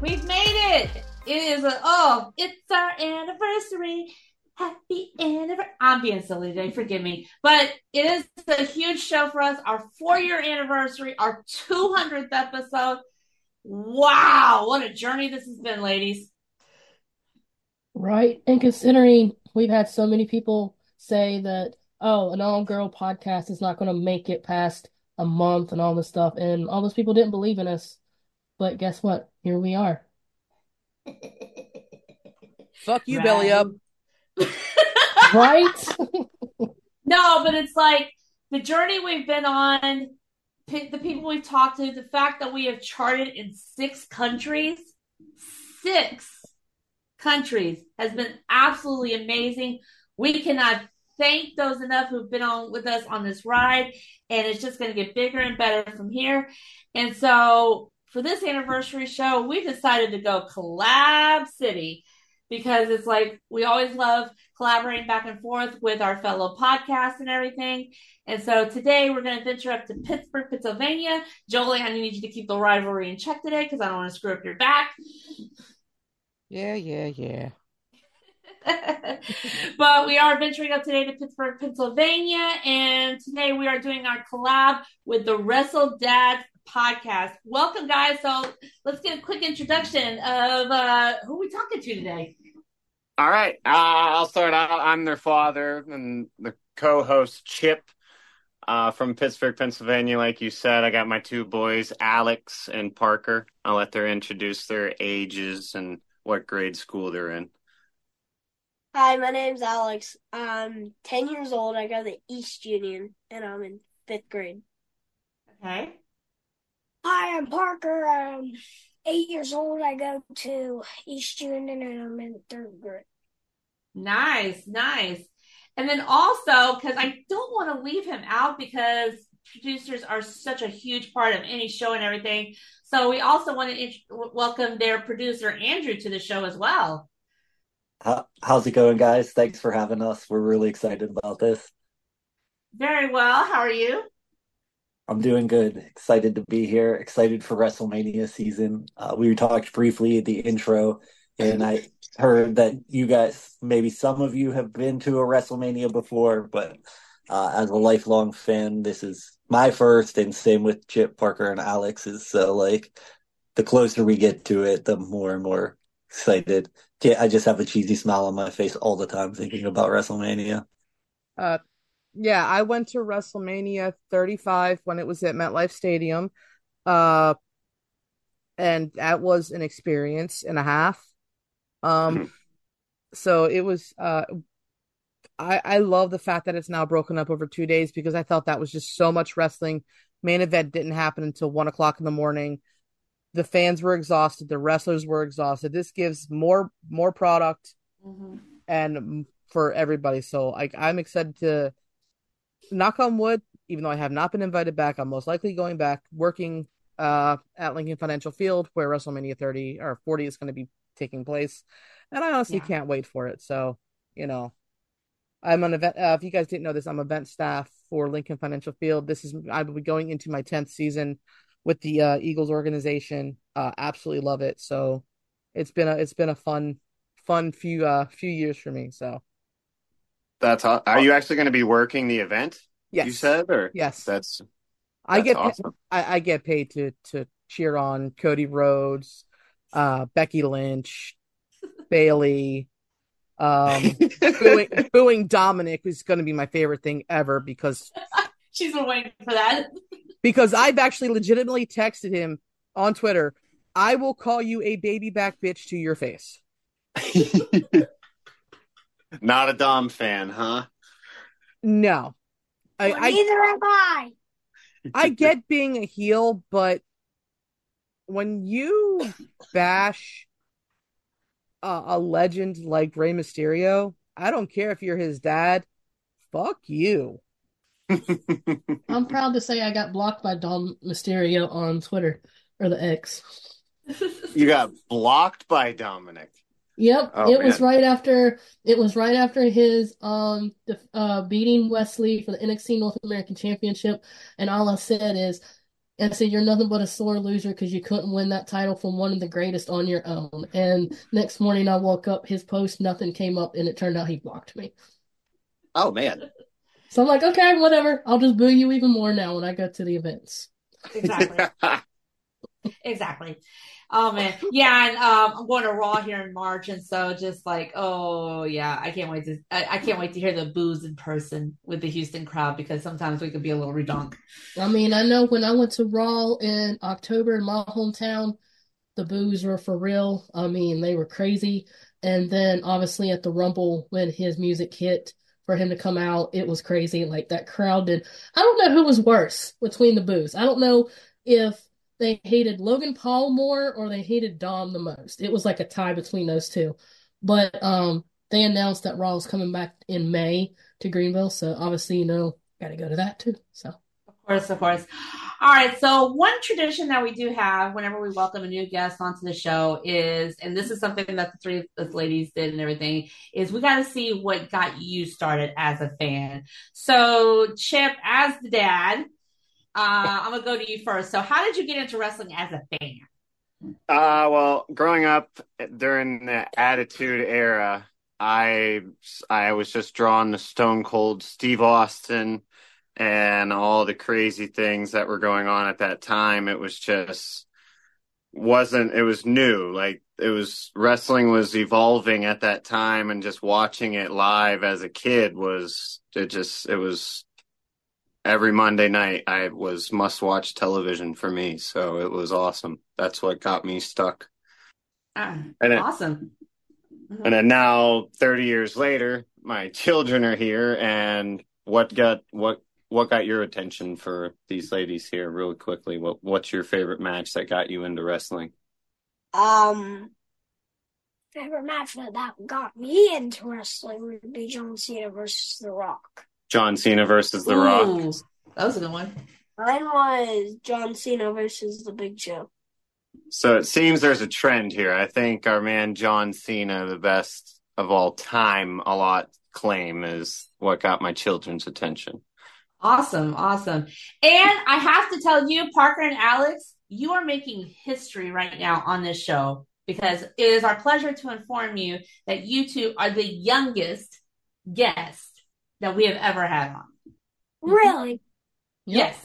we've made it. It is a oh, it's our anniversary. Happy anniversary. I'm being silly today, forgive me. But it is a huge show for us. Our four year anniversary, our 200th episode. Wow, what a journey this has been, ladies. Right. And considering we've had so many people say that, oh, an all girl podcast is not going to make it past a month and all this stuff, and all those people didn't believe in us. But guess what? Here we are. Fuck you, belly up. Right? No, but it's like the journey we've been on, p- the people we've talked to, the fact that we have charted in six countries, six countries has been absolutely amazing. We cannot thank those enough who've been on with us on this ride, and it's just going to get bigger and better from here. And so, for this anniversary show, we decided to go collab city because it's like we always love collaborating back and forth with our fellow podcasts and everything. And so today we're going to venture up to Pittsburgh, Pennsylvania. Jolie, I need you to keep the rivalry in check today because I don't want to screw up your back. Yeah, yeah, yeah. but we are venturing up today to Pittsburgh, Pennsylvania, and today we are doing our collab with the Wrestle Dad podcast. Welcome, guys. So let's get a quick introduction of uh, who we talking to today. All right, uh, I'll start out. I'm their father and the co-host Chip uh, from Pittsburgh, Pennsylvania. Like you said, I got my two boys, Alex and Parker. I'll let them introduce their ages and what grade school they're in. Hi, my name's Alex. I'm 10 years old. I go to East Union and I'm in fifth grade. Okay. Hi, I'm Parker. I'm eight years old. I go to East Union and I'm in third grade. Nice, nice. And then also, because I don't want to leave him out because producers are such a huge part of any show and everything. So we also want to int- welcome their producer, Andrew, to the show as well. How, how's it going, guys? Thanks for having us. We're really excited about this. Very well. How are you? I'm doing good. Excited to be here. Excited for WrestleMania season. Uh, we talked briefly at the intro, and I heard that you guys, maybe some of you have been to a WrestleMania before, but uh, as a lifelong fan, this is my first, and same with Chip Parker and Alex's. So, like, the closer we get to it, the more and more excited. I just have a cheesy smile on my face all the time thinking about WrestleMania. Uh, yeah, I went to WrestleMania 35 when it was at MetLife Stadium. Uh, and that was an experience and a half. Um, so it was, uh, I, I love the fact that it's now broken up over two days because I felt that was just so much wrestling. Main event didn't happen until one o'clock in the morning. The fans were exhausted. The wrestlers were exhausted. This gives more more product Mm-hmm. and for everybody. So like I'm excited to knock on wood, even though I have not been invited back, I'm most likely going back working uh at Lincoln Financial Field where WrestleMania 30 or 40 is going to be taking place. And I honestly Yeah. can't wait for it. So, you know, I'm an event uh, if you guys didn't know this, I'm event staff for Lincoln Financial Field. This is I will be going into my 10th season with the uh, Eagles organization. Uh absolutely love it. So, it's been a it's been a fun fun few uh few years for me. So, That's all. Are you actually going to be working the event? yes. You said, or Yes. that's I get awesome. I, I get paid to to cheer on Cody Rhodes, uh, Becky Lynch, Bayley. um, booing, booing Dominik is going to be my favorite thing ever because She's been waiting for that. because I've actually legitimately texted him on Twitter. I will call you a baby back bitch to your face. Not a Dom fan, huh? No, I, Well, I neither am I. I get being a heel, but when you bash a, a legend like Rey Mysterio, I don't care if you're his dad. Fuck you. I'm proud to say I got blocked by Dom Mysterio on Twitter or the X. you got blocked by Dominik. Yep, Oh, it was right after it was right after his um def- uh beating Wes Lee for the NXT North American Championship, and all I said is, I said you're nothing but a sore loser because you couldn't win that title from one of the greatest on your own. And next morning I woke up, his post nothing came up, and it turned out he blocked me. Oh man. So I'm like, okay, whatever. I'll just boo you even more now when I go to the events. Exactly. exactly. Oh man, yeah, and um, I'm going to Raw here in March, and so just like, oh yeah, I can't wait to, I, I can't wait to hear the boos in person with the Houston crowd because sometimes we could be a little redonk. I mean, I know when I went to Raw in October in my hometown, the boos were for real. I mean, they were crazy. And then obviously at the Rumble, when his music hit for him to come out, it was crazy. Like that crowd did. I don't know who was worse between the boos. I don't know if they hated Logan Paul more or they hated Dom the most. It was like a tie between those two. But um, they announced that Raw is coming back in May to Greenville, so obviously, you know, got to go to that too. So. Of course, of course. All right. So one tradition that we do have whenever we welcome a new guest onto the show is, and this is something that the three of us ladies did and everything, is we got to see what got you started as a fan. So Chip, as the dad, uh, I'm gonna go to you first. So how did you get into wrestling as a fan? Uh, well, growing up during the Attitude Era, I I was just drawn to Stone Cold Steve Austin and all the crazy things that were going on at that time. It was just wasn't it was new like it was wrestling was evolving at that time and just watching it live as a kid was it just it was every Monday night I was must watch television for me so it was awesome that's what got me stuck Ah, And it- awesome. Mhm. and then now 30 years later my children are here and what got what what got your attention for these ladies here really quickly what what's your favorite match that got you into wrestling Um, Favorite match that that got me into wrestling would be John Cena versus The Rock. John Cena versus The Rock Ooh, that was a good one. mine was John Cena versus The Big Show. So it seems there's a trend here. I think our man John Cena, the best of all time, a lot claim is what got my children's attention. Awesome, awesome. And I have to tell you, Parker and Alex, you are making history right now on this show because it is our pleasure to inform you that you two are the youngest guest that we have ever had on. Mm-hmm. Really? Yes.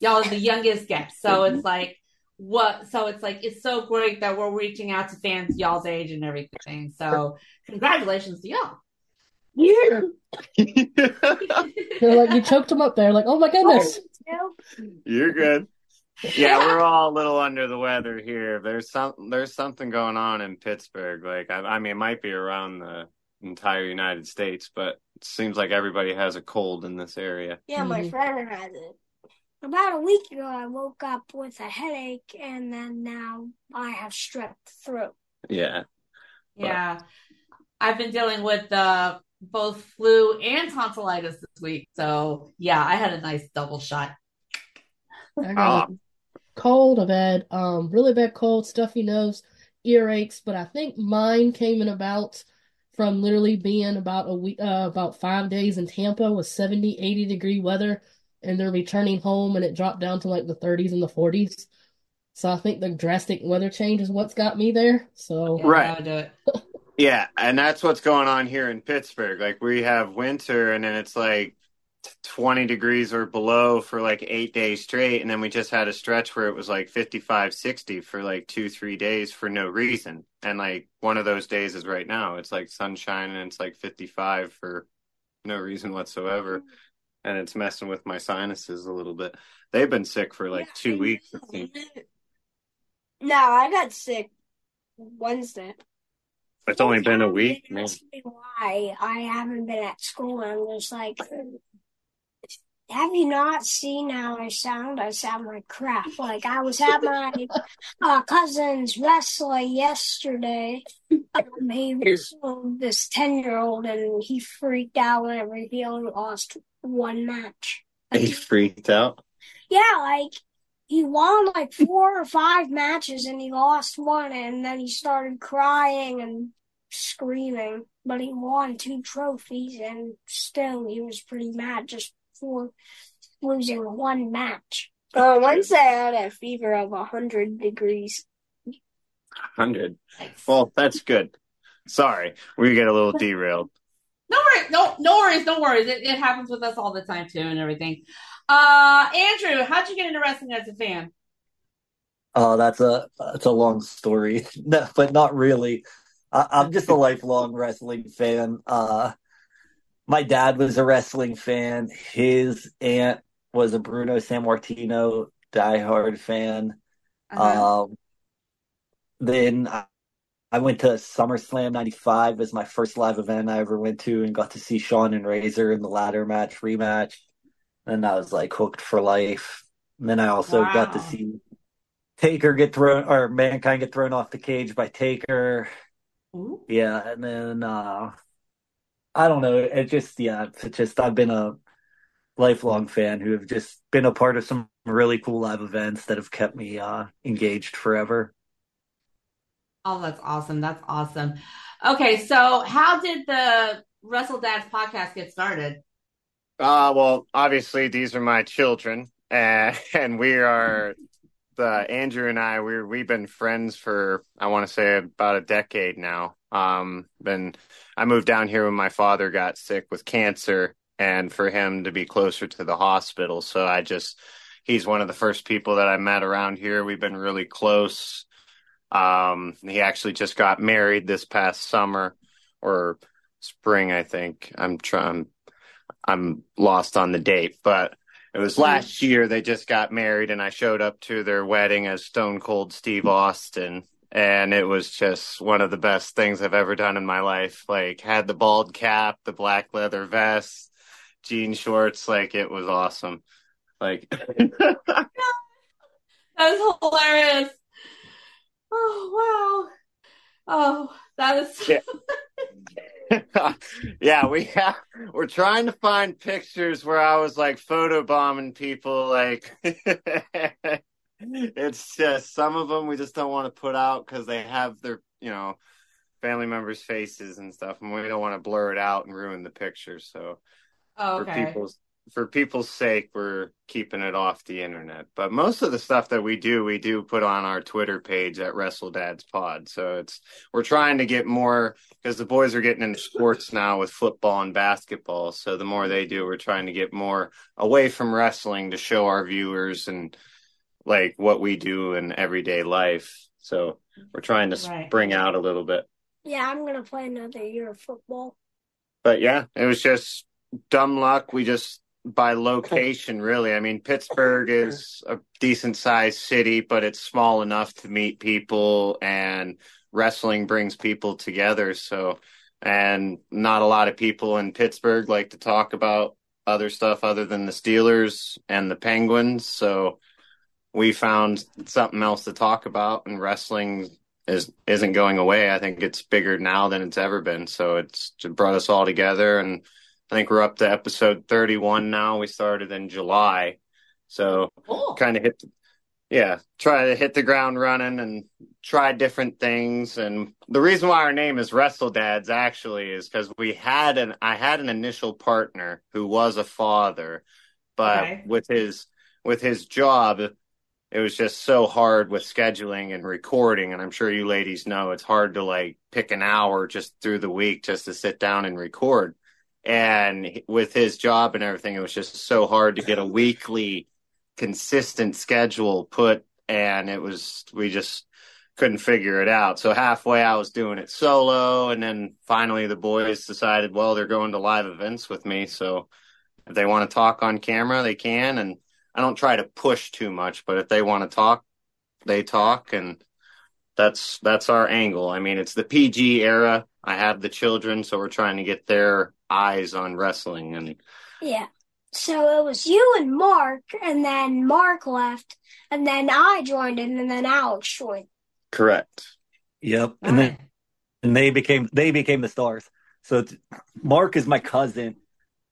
Y'all are the youngest guest. So it's mm-hmm. like what so it's like it's so great that we're reaching out to fans y'all's age and everything. So congratulations to y'all. Yeah. They're like, you choked him up there. Like, oh my goodness. You're good. Yeah, we're all a little under the weather here. There's some there's something going on in Pittsburgh. Like I, I mean, it might be around the entire United States, but it seems like everybody has a cold in this area. Yeah, my Mhm. friend has it. About a week ago, I woke up with a headache, and then now I have strep throat. Yeah. Yeah. I've been dealing with uh, both flu and tonsillitis this week. So, yeah, I had a nice double shot. I got a cold. I've had um really bad cold, stuffy nose, earaches, but I think mine came in about from literally being about a week, uh, about five days in Tampa with 70, 80 degree weather, and then returning home and it dropped down to like the 30s and the 40s. So I think the drastic weather change is what's got me there. So Right. that'll do it. Yeah, and that's what's going on here in Pittsburgh. Like we have winter and then it's like 20 degrees or below for like eight days straight. And then we just had a stretch where it was like 55, 60 for like two, three days for no reason. And like one of those days is right now. It's like sunshine and it's like 55 for no reason whatsoever. Mm-hmm. And it's messing with my sinuses a little bit. They've been sick for like Yeah, two weeks. I No, I got sick Wednesday. It's only been a week. Man. why I haven't been at school, and I'm just like, have you not seen how I sound? I sound like crap. Like I was at my uh, cousin's wrestling yesterday. Um, he wrestled this ten year old, and he freaked out whenever he only lost one match. He freaked out. Yeah, like he won like four or five matches and he lost one and then he started crying and screaming. But he won two trophies and still he was pretty mad just for losing one match. Uh, Wednesday I had a fever of hundred degrees. 100. Well, that's good. Sorry. We get a little derailed. No worries, no, no worries, no worries. It, it happens with us all the time too, and everything. Uh, Andrew, how'd you get into wrestling as a fan? Oh, that's a that's a long story, no, but not really. I, I'm just a lifelong wrestling fan. Uh, my dad was a wrestling fan. His aunt was a Bruno Sammartino diehard fan. Uh-huh. Um, then I, I went to SummerSlam '95 as my first live event I ever went to, and got to see Shawn and Razor in the ladder match rematch. And I was like hooked for life. And then I also got to Wow. see Taker get thrown or Mankind get thrown off the cage by Taker. Ooh. Yeah, and then uh I don't know, it just yeah, it's just I've been a lifelong fan who have just been a part of some really cool live events that have kept me uh engaged forever. Oh, that's awesome. That's awesome. Okay, so how did the WrestleDads podcast get started? Uh, well, obviously these are my children, and, and we are the Andrew and I. We're we've been friends for I want to say about a decade now. Um, been I moved down here when my father got sick with cancer, and for him to be closer to the hospital, so I just he's one of the first people that I met around here. We've been really close. Um, he actually just got married this past summer or spring, I think. I'm trying. I'm lost on the date, but it was last year they just got married and I showed up to their wedding as Stone Cold Steve Austin and it was just one of the best things I've ever done in my life. Like had the bald cap, the black leather vest, jean shorts, like it was awesome. Like That is hilarious. Oh wow. Oh, that is Yeah. yeah, we have, we're trying to find pictures where I was like photobombing people. Like, it's just some of them we just don't want to put out because they have their, you know, family members' faces and stuff, and we don't want to blur it out and ruin the picture. So, Oh, for okay. people's for people's sake, we're keeping it off the internet. But most of the stuff that we do, we do put on our Twitter page at Wrestle Dads Pod. So it's we're trying to get more because the boys are getting into sports now with football and basketball. So the more they do, we're trying to get more away from wrestling to show our viewers and like what we do in everyday life. So we're trying to Right. spring out a little bit. Yeah, I'm gonna play another year of football. But yeah, it was just dumb luck. We just by location, really. I mean, Pittsburgh is a decent sized city, but it's small enough to meet people, and wrestling brings people together. So, and not a lot of people in Pittsburgh like to talk about other stuff other than the Steelers and the Penguins. So, we found something else to talk about, and wrestling is isn't going away. I think it's bigger now than it's ever been. So it's it brought us all together, and I think we're up to episode thirty-one now. We started in July, so Cool. kind of hit, the, yeah, try to hit the ground running and try different things. And the reason why our name is Wrestle Dads actually is because we had an I had an initial partner who was a father, but Okay. with his with his job it was just so hard with scheduling and recording and i'm sure you ladies know it's hard to like pick an hour just through the week just to sit down and record And with his job and everything, it was just so hard to get a weekly consistent schedule put. And it was, we just couldn't figure it out. So halfway I was doing it solo. And then finally the boys decided, well, they're going to live events with me. So if they want to talk on camera, they can. And I don't try to push too much, but if they want to talk, they talk. And that's, that's our angle. I mean, it's the PG era. I have the children, so we're trying to get their eyes on wrestling and Yeah. So it was you and Mark, and then Mark left, and then I joined in, and then Alex joined. correct. Yep. And then and they became they became the stars. So it's, Mark is my cousin,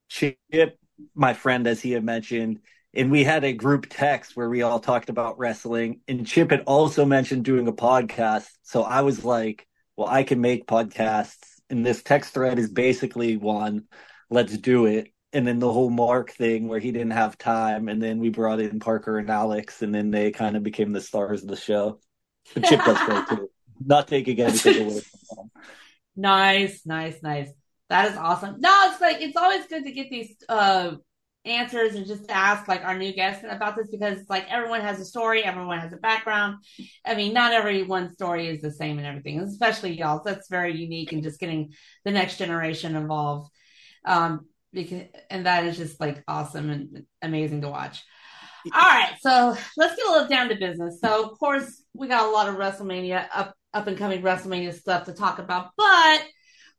Chip, my friend, as he had mentioned, and we had a group text where we all talked about wrestling. And Chip had also mentioned doing a podcast. So I was like, "Well, I can make podcasts." And this text thread is basically one. Let's do it. And then the whole Mark thing where he didn't have time, and then we brought in Parker and Alex, and then they kind of became the stars of the show. But Chip does great too. Not taking anything away from them. Nice, nice, nice. That is awesome. No, it's like it's always good to get these uh answers and just ask like our new guests about this because like everyone has a story, everyone has a background. I mean, not everyone's story is the same and everything, especially y'all. That's very unique and just getting the next generation involved. Um, because and that is just like awesome and amazing to watch. All right, so let's get a little down to business. So, of course, we got a lot of WrestleMania up up and coming WrestleMania stuff to talk about, but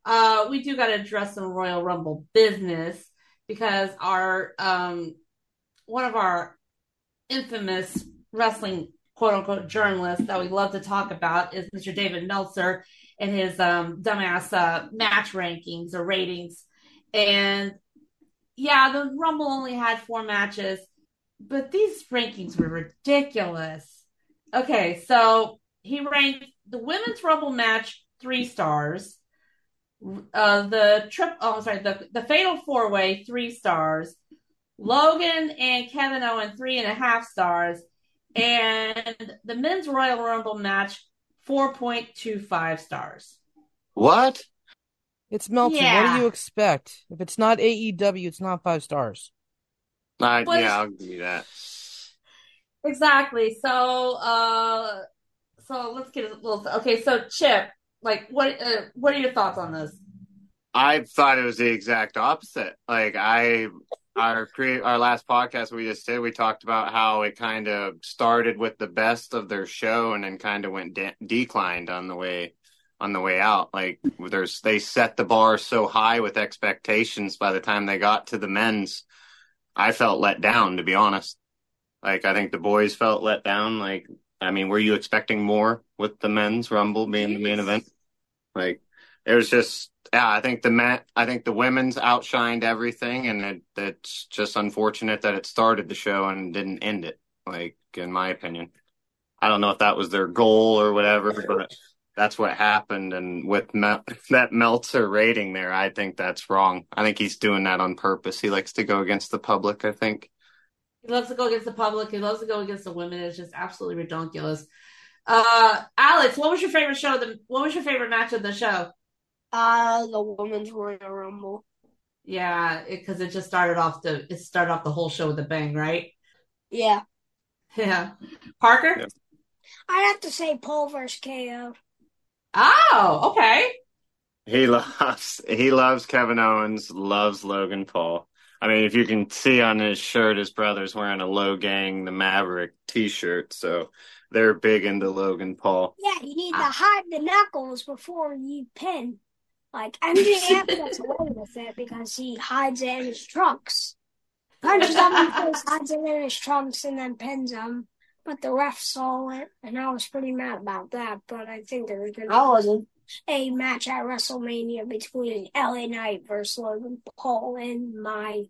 uh, we do got to address some Royal Rumble business because our um, one of our infamous wrestling quote unquote journalists that we love to talk about is Mr. David Meltzer and his um, dumbass uh, match rankings or ratings. And yeah, the Rumble only had four matches, but these rankings were ridiculous. Okay, so he ranked the women's Rumble match three stars. Uh, the trip, oh, sorry, the, the fatal four way, three stars. Logan and Kevin Owen, three and a half stars. And the men's Royal Rumble match, 4.25 stars. What? It's Meltzer. What do you expect? If it's not AEW, it's not five stars. I, But- yeah, I'll give you that. Exactly. So, uh, so let's get a little. Okay, so Chip, like, what, uh, what are your thoughts on this? I thought it was the exact opposite. Like I, our pre, our last podcast we just did, we talked about how it kind of started with the best of their show and then kind of went de- declined on the way, on the way out. Like there's, they set the bar so high with expectations. By the time they got to the men's, I felt let down to be honest. Like I think the boys felt let down. Like I mean, were you expecting more with the men's rumble being the main event? Like it was just yeah i think the men i think the women's outshined everything and it, it's just unfortunate that it started the show and didn't end it like in my opinion i don't know if that was their goal or whatever but that's what happened and with Mel- that meltzer rating there i think that's wrong i think he's doing that on purpose he likes to go against the public i think He loves to go against the public. He loves to go against the women. It's just absolutely ridiculous. Uh, Alex, what was your favorite show? The what was your favorite match of the show? Uh, the women's Royal Rumble. Yeah, because it, just started off the it started off the whole show with a bang, right? Yeah. Yeah. Parker. Yeah. I'd have to say Paul versus KO. Oh, okay. he loves he loves kevin owens loves logan paul I mean, if you can see on his shirt, his brother's wearing a Logang the Maverick T-shirt, so they're big into Logan Paul. Yeah, you need to ah. hide the knuckles before you pin. Like MJF gets away with it because he hides it in his trunks. Punches him in the face, hides it in his trunks, and then pins him. But the ref saw it, and I was pretty mad about that. But I think there was gonna I wasn't. a match at WrestleMania between LA Knight versus Logan Paul, and my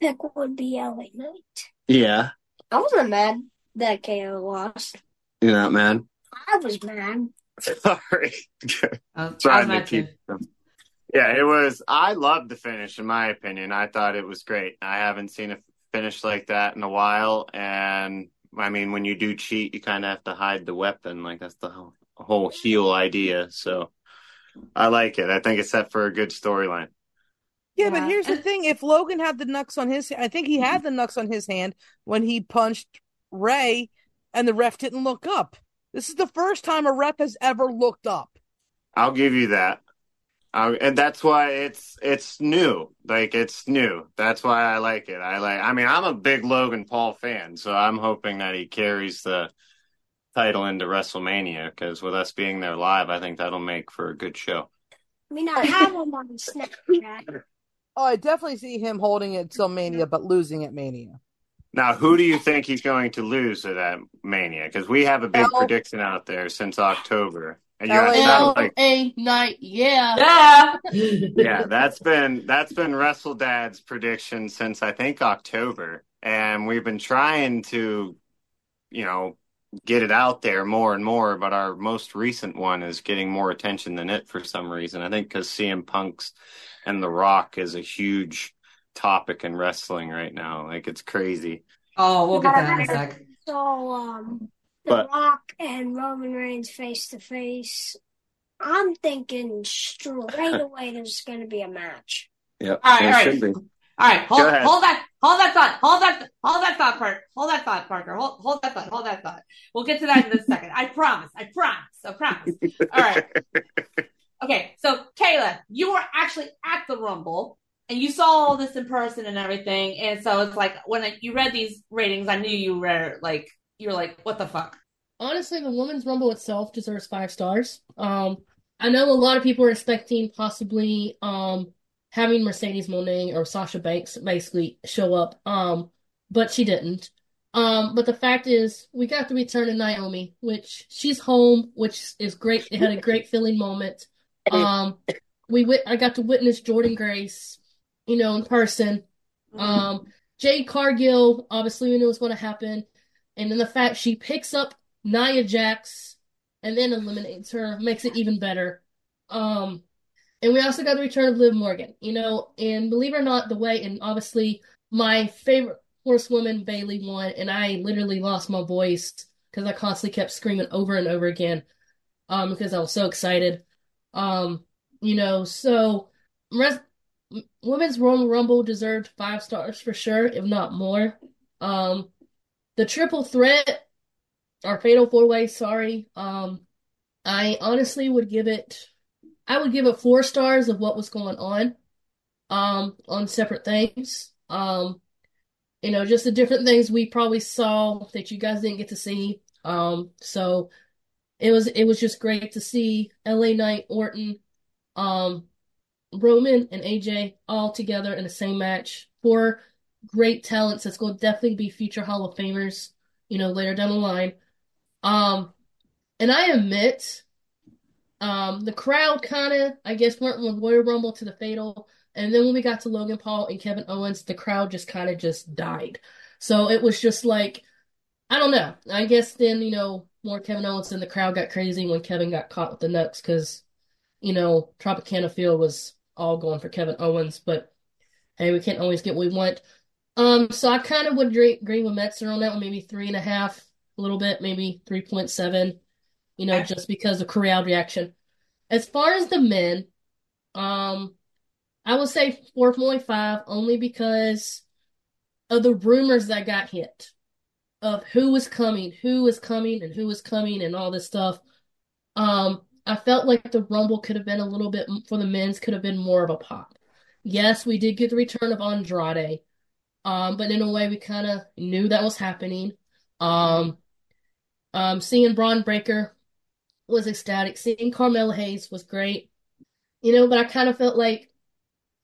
pick would be LA Knight. Yeah, I wasn't mad that KO lost. you're not mad. I was mad. Sorry. I was, I trying to keep them. Yeah, it was. I loved the finish. In my opinion, I thought it was great. I haven't seen a finish like that in a while, and I mean, when you do cheat, you kind of have to hide the weapon. Like that's the whole, whole heel idea. So I like it. I think it's set for a good storyline. Yeah, but here's the thing: if Logan had the knucks on his, I think he had the knucks on his hand when he punched Rey, and the ref didn't look up. This is the first time a ref has ever looked up. I'll give you that. And that's why it's it's new. Like it's new. That's why I like it. I like. I mean, I'm a big Logan Paul fan, so I'm hoping that he carries the title into WrestleMania because with us being there live, I think that'll make for a good show. I mean, I have him on Snapchat. Oh, I definitely see him holding it till Mania, but losing at Mania. Now, who do you think he's going to lose at that Mania? Because we have a big L- prediction out there since October. And you're LA it like L.A. Knight, yeah. Yeah. yeah, that's been that's been Wrestle Dad's prediction since I think October, and we've been trying to, you know, get it out there more and more. But our most recent one is getting more attention than it for some reason. I think because CM Punk's and The Rock is a huge topic in wrestling right now. Like it's crazy. Oh, we'll get that in a sec. So, um, The But- Rock and Roman Reigns face to face. I'm thinking straight away there's going to be a match. Yep, All right. All right. All right. hold, Go ahead. hold that, hold that thought, hold that, hold that thought, Parker, hold that thought, Parker, hold, hold that thought, hold that thought. We'll get to that in a second. I promise, I promise, I promise. All right. Okay, so Kayla, you were actually at the Rumble and you saw all this in person and everything, and so it's like when you read these ratings, I knew you were like, you're like, what the fuck? Honestly, the women's rumble itself deserves five stars. Um, I know a lot of people are expecting possibly um having Mercedes Moné or Sasha Banks basically show up. Um, but she didn't. Um, but the fact is, we got the return of Naomi, which she's home, which is great. It had a great feeling moment. Um, we wit- I got to witness Jordynne Grace, you know, in person. Um, Jade Cargill, obviously we knew it was going to happen. And then the fact she picks up Nia Jax and then eliminates her makes it even better. Um, and we also got the return of Liv Morgan, you know, and believe it or not, the way, and obviously my favorite horsewoman, Bayley, won, and I literally lost my voice because I constantly kept screaming over and over again, um, because I was so excited. Um, you know, so res- Women's Royal Rumble deserved five stars for sure, if not more. Um, the triple threat or fatal four way, sorry. Um, I honestly would give it, I would give it four stars of what was going on, um, on separate things. Um, you know, just the different things we probably saw that you guys didn't get to see. Um, so it was, it was just great to see LA Knight, Orton, um, Roman and AJ all together in the same match. Four great talents that's going to definitely be future Hall of Famers, you know, later down the line. Um, and I admit, um, the crowd kind of, I guess, went with Royal Rumble to the Fatal, and then when we got to Logan Paul and Kevin Owens, the crowd just kind of just died. So it was just like, I don't know. I guess then, you know, more Kevin Owens and the crowd got crazy when Kevin got caught with the nuts because, you know, Tropicana Field was all going for Kevin Owens, but hey, we can't always get what we want. Um, so I kind of would agree, agree with Meltzer on that one, maybe three and a half, a little bit, maybe 3.7, you know, just because of crowd reaction. As far as the men, um, I would say 4.5 only because of the rumors that got hit of who was coming, who was coming, and who was coming, and all this stuff. Um, I felt like the Rumble could have been a little bit for the men's could have been more of a pop. Yes, we did get the return of Andrade, um, but in a way we kind of knew that was happening. Um, um, seeing Bron Breakker was ecstatic. Seeing Carmelo Hayes was great. You know, but I kind of felt like,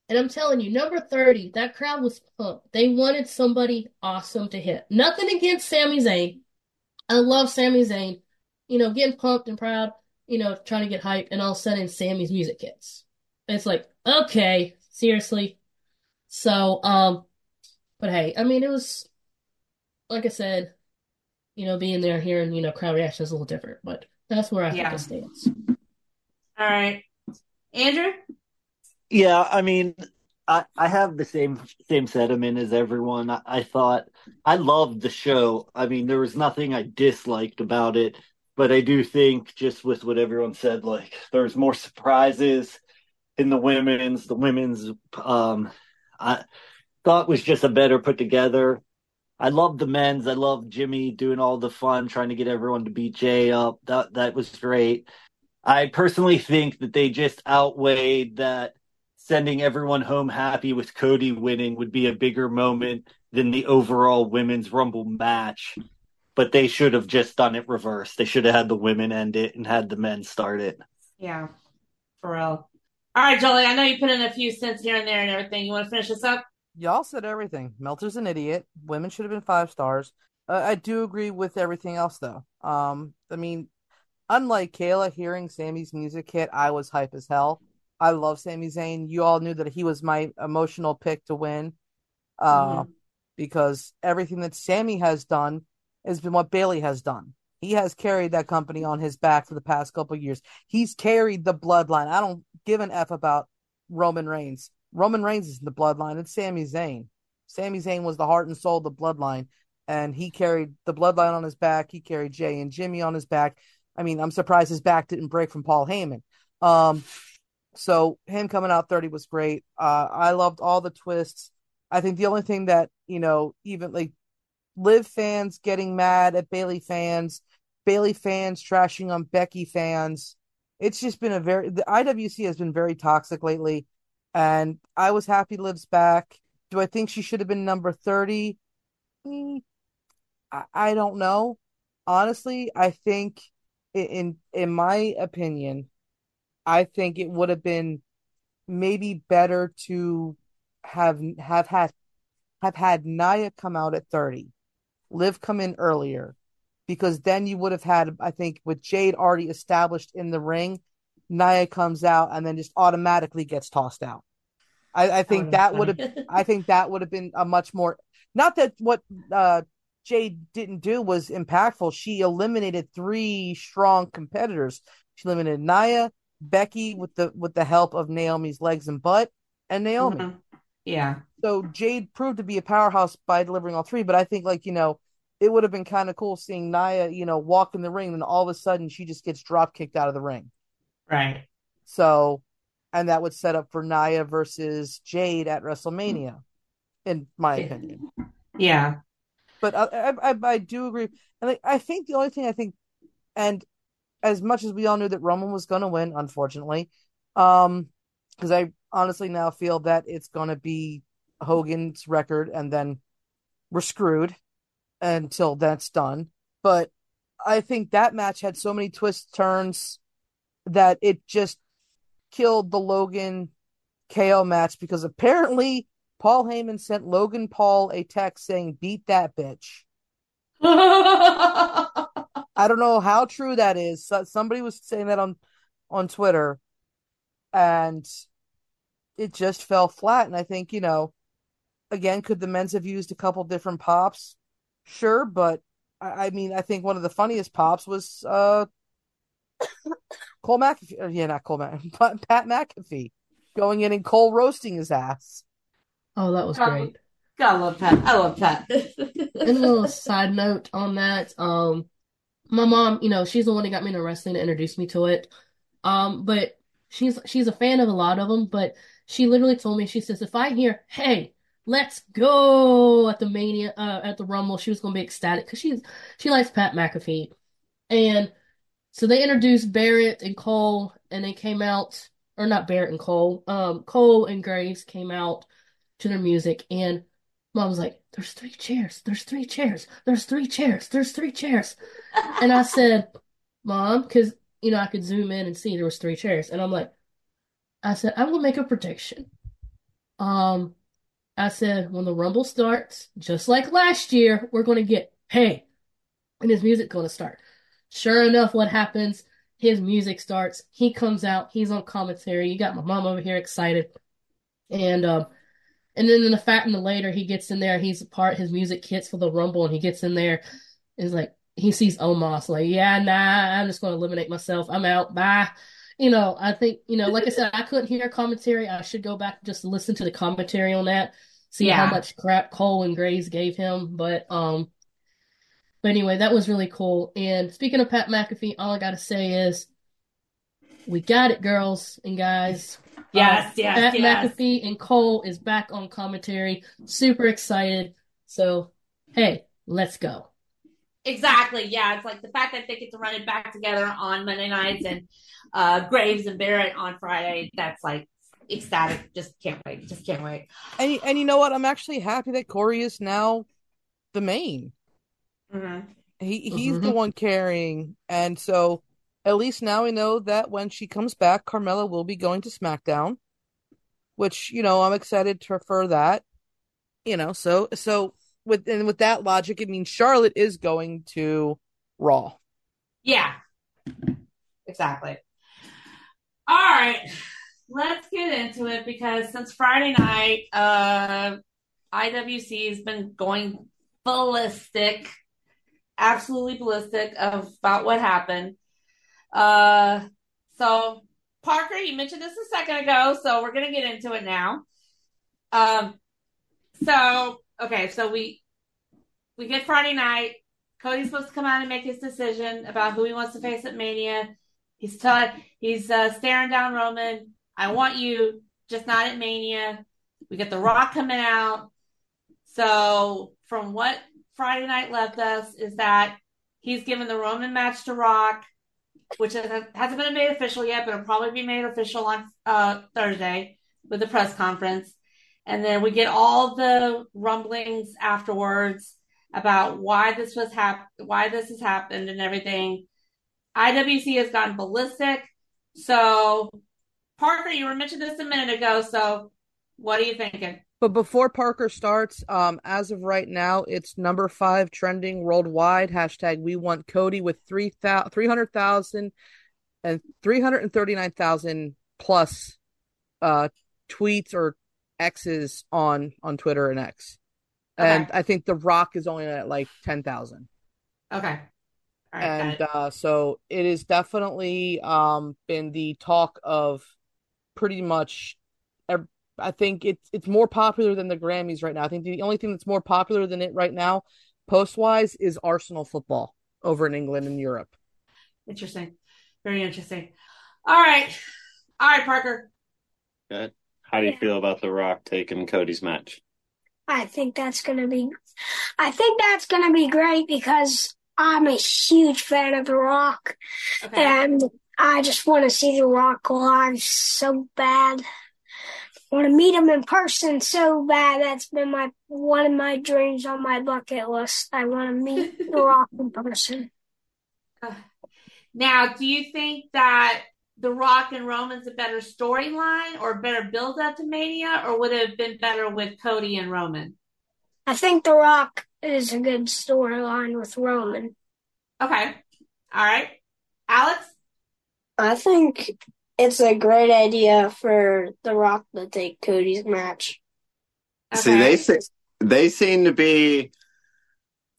and I'm telling you, number 30, that crowd was pumped. They wanted somebody awesome to hit. Nothing against Sami Zayn. I love Sami Zayn. You know, getting pumped and proud, you know, trying to get hype, and all of a sudden Sami's music hits. It's like, okay, seriously. So, um, but hey, I mean, it was, like I said, you know, being there, hearing, you know, crowd reaction is a little different, but that's where I Yeah. think it stands. All right. Andrew? Yeah, I mean, I I have the same same sentiment as everyone. I, I thought I loved the show. I mean, there was nothing I disliked about it, but I do think just with what everyone said, like there's more surprises. in the women's. The women's, um, I thought was just a better put together. I love the men's. I love Jimmy doing all the fun, trying to get everyone to beat Jey up. That that was great. I personally think that they just outweighed that sending everyone home happy with Cody winning would be a bigger moment than the overall women's rumble match. But they should have just done it reverse. They should have had the women end it and had the men start it. Yeah, for real. All right, Jolie, I know you put in a few cents here and there and everything. You want to finish this up? Y'all said everything. Meltzer's an idiot. Women should have been five stars. Uh, I do agree with everything else, though. Um, I mean, unlike Kayla, hearing Sami's music hit, I was hype as hell. I love Sami Zayn. You all knew that he was my emotional pick to win, uh, mm-hmm. because everything that Sammy has done has been what Bayley has done. He has carried that company on his back for the past couple years. He's carried the bloodline. I don't give an f about Roman Reigns. Roman Reigns is in the bloodline. It's Sami Zayn. Sami Zayn was the heart and soul of the bloodline, and he carried the bloodline on his back. He carried Jey and Jimmy on his back. I mean, I'm surprised his back didn't break from Paul Heyman. Um, so him coming out 30 was great. Uh, I loved all the twists. I think the only thing that, you know, even like Liv fans getting mad at Bayley fans, Bayley fans trashing on Becky fans. It's just been a very, the IWC has been very toxic lately. And I was happy Liv's back. Do I think she should have been number 30? Mm, I, don't know. Honestly, I think in in my opinion, I think it would have been maybe better to have have had have had Nia come out at 30, Liv come in earlier, because then you would have had, I think, with Jade already established in the ring, Nia comes out and then just automatically gets tossed out. I, I think that would have I think that would have been a much more not that what uh, Jade didn't do was impactful. She eliminated three strong competitors. She eliminated Nia, Becky with the with the help of Naomi's legs and butt, and Naomi. Mm-hmm. Yeah. So Jade proved to be a powerhouse by delivering all three. But I think like you know it would have been kind of cool seeing Nia, you know, walk in the ring, and all of a sudden she just gets drop kicked out of the ring. Right. So, and that would set up for Nia versus Jade at WrestleMania, in my opinion. Yeah. But I, I, I do agree, and like, I think the only thing I think, and as much as we all knew that Roman was going to win, unfortunately, um, because I honestly now feel that it's going to be Hogan's record, and then we're screwed until that's done. But I think that match had so many twists, turns, that it just killed the Logan KO match because apparently Paul Heyman sent Logan Paul a text saying, beat that bitch. I don't know how true that is. somebody was saying that on, on Twitter and it just fell flat. And I think, you know, again, could the men's have used a couple different pops? Sure. But I, I mean, I think one of the funniest pops was, uh, Cole McAfee, yeah, not Cole McAfee, but Pat McAfee going in and Cole roasting his ass. Oh, that was great. God, I love Pat. I love Pat. and a little side note on that, um, my mom, you know, she's the one that got me into wrestling to introduce me to it. Um, but she's she's a fan of a lot of them. But she literally told me, she says, if I hear, "Hey, let's go" at the Mania, uh, at the Rumble, she was gonna be ecstatic because she's she likes Pat McAfee, and so they introduced Barrett and Cole, and they came out, or not Barrett and Cole, um, Cole and Graves came out to their music, and mom was like, "There's three chairs. There's three chairs. There's three chairs. There's three chairs." and I said, "Mom," because you know I could zoom in and see there was three chairs, and I'm like, I said, i'm gonna make a prediction." Um, I said, when the Rumble starts, just like last year, we're going to get hey, and his music going to start. Sure enough, what happens? His music starts. He comes out. He's on commentary. You got my mom over here excited, and um, and then in the fat and the later he gets in there. He's part. His music hits for the Rumble, and he gets in there. Is like he sees Omos. Like, yeah, nah, I'm just going to eliminate myself. I'm out. Bye. You know, I think you know, like I said, I couldn't hear commentary. I should go back and just listen to the commentary on that, see yeah. how much crap Cole and Graves gave him. But um, but anyway, that was really cool. And speaking of Pat McAfee, all I got to say is we got it, girls and guys. Yes, yes, Pat yes. McAfee and Cole is back on commentary. Super excited. So, hey, let's go. Exactly. Yeah, it's like the fact that they get to run it back together on Monday nights and uh, Graves and Barrett on Friday. That's like ecstatic. Just can't wait. Just can't wait. And and you know what? I'm actually happy that Corey is now the main. Mhm. He he's the Mhm. one carrying, and so at least now we know that when she comes back, Carmella will be going to SmackDown, which you know I'm excited to for that. You know, so so with and with that logic, it means Charlotte is going to Raw. Yeah, exactly. All right, let's get into it because since Friday night, uh, IWC has been going ballistic, absolutely ballistic about what happened. Uh, so Parker, you mentioned this a second ago, so we're gonna get into it now. Um, so okay, so we we get Friday night. Cody's supposed to come out and make his decision about who he wants to face at Mania. He's he's uh, staring down Roman. I want you, just not at Mania. We get The Rock coming out. So, from what Friday night left us is that he's given the Roman match to Rock, which has- hasn't been made official yet, but it'll probably be made official on uh, Thursday with the press conference. And then we get all the rumblings afterwards about why this was hap- why this has happened and everything. IWC has gone ballistic. So, Parker, you were mentioning this a minute ago. So, what are you thinking? But before Parker starts, um, as of right now, it's number five trending worldwide. Hashtag we want Cody with 3, 300,000 and 339,000 plus uh, tweets or X's on, on Twitter and X. And Okay. I think The Rock is only at like 10,000. Okay. All right. and it. uh, so it has definitely um, been the talk of pretty much. ev- I think it's it's more popular than the Grammys right now. I think the only thing that's more popular than it right now, post wise, is Arsenal football over in England and Europe. Interesting. Very interesting. All right. All right, Parker. Good. How do you feel about The Rock taking Cody's match? I think that's gonna be, I think that's gonna be great because I'm a huge fan of The Rock, Okay. and I just want to see The Rock live so bad. Want to meet him in person so bad. That's been my one of my dreams on my bucket list. I want to meet The Rock in person. Uh, now, do you think that The Rock and Roman's a better storyline or better build up to Mania, or would it have been better with Cody and Roman? I think The Rock is a good storyline with Roman. Okay. All right. Alex? I think it's a great idea for The Rock to take Cody's match. See, they they seem to be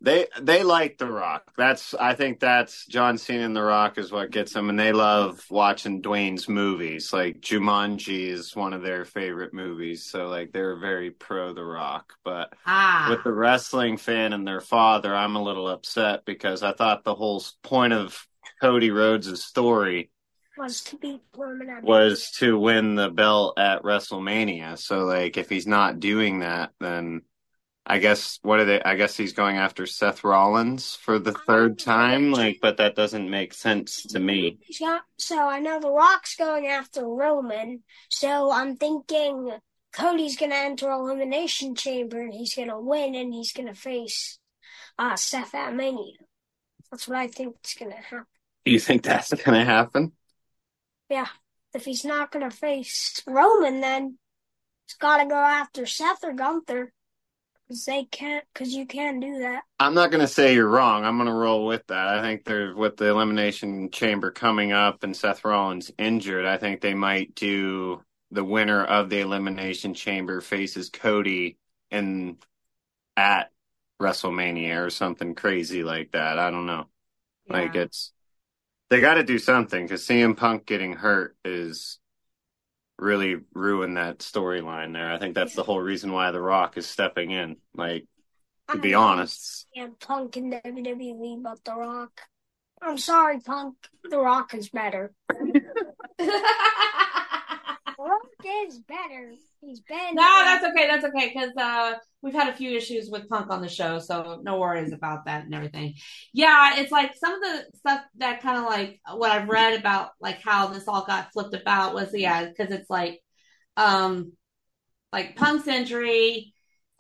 they they like The Rock. That's I think that's John Cena and The Rock is what gets them, and they love watching Dwayne's movies. Like Jumanji is one of their favorite movies, so like they're very pro The Rock. But Ah. with the wrestling fan and their father, I'm a little upset because I thought the whole point of Cody Rhodes' story Was to Roman was to win the belt at WrestleMania. So like if he's not doing that, then I guess what are they I guess he's going after Seth Rollins for the third time. Like but that doesn't make sense to me. Yeah, so I know The Rock's going after Roman, so I'm thinking Cody's gonna enter Elimination Chamber and he's gonna win and he's gonna face uh, Seth at Mania. That's what I think is gonna happen. Do you think that's gonna happen? Yeah, if he's not gonna face Roman, then he's gotta go after Seth or Gunther. Because they can't, because you can't do that. I'm not gonna say you're wrong. I'm gonna roll with that. I think there's with the elimination chamber coming up and Seth Rollins injured, I think they might do the winner of the elimination chamber faces Cody in at WrestleMania or something crazy like that. I don't know. Like it's they got to do something because CM Punk getting hurt is really ruined that storyline there. I think that's the whole reason why The Rock is stepping in. Like to be honest, And Punk in WWE, but The Rock. I'm sorry, Punk. The Rock is better. Brock is better. He's been. No, that's okay. That's okay because uh, we've had a few issues with Punk on the show, so no worries about that and everything. Yeah, it's like some of the stuff that kind of like what I've read about like how this all got flipped about was yeah because it's like um like Punk's injury,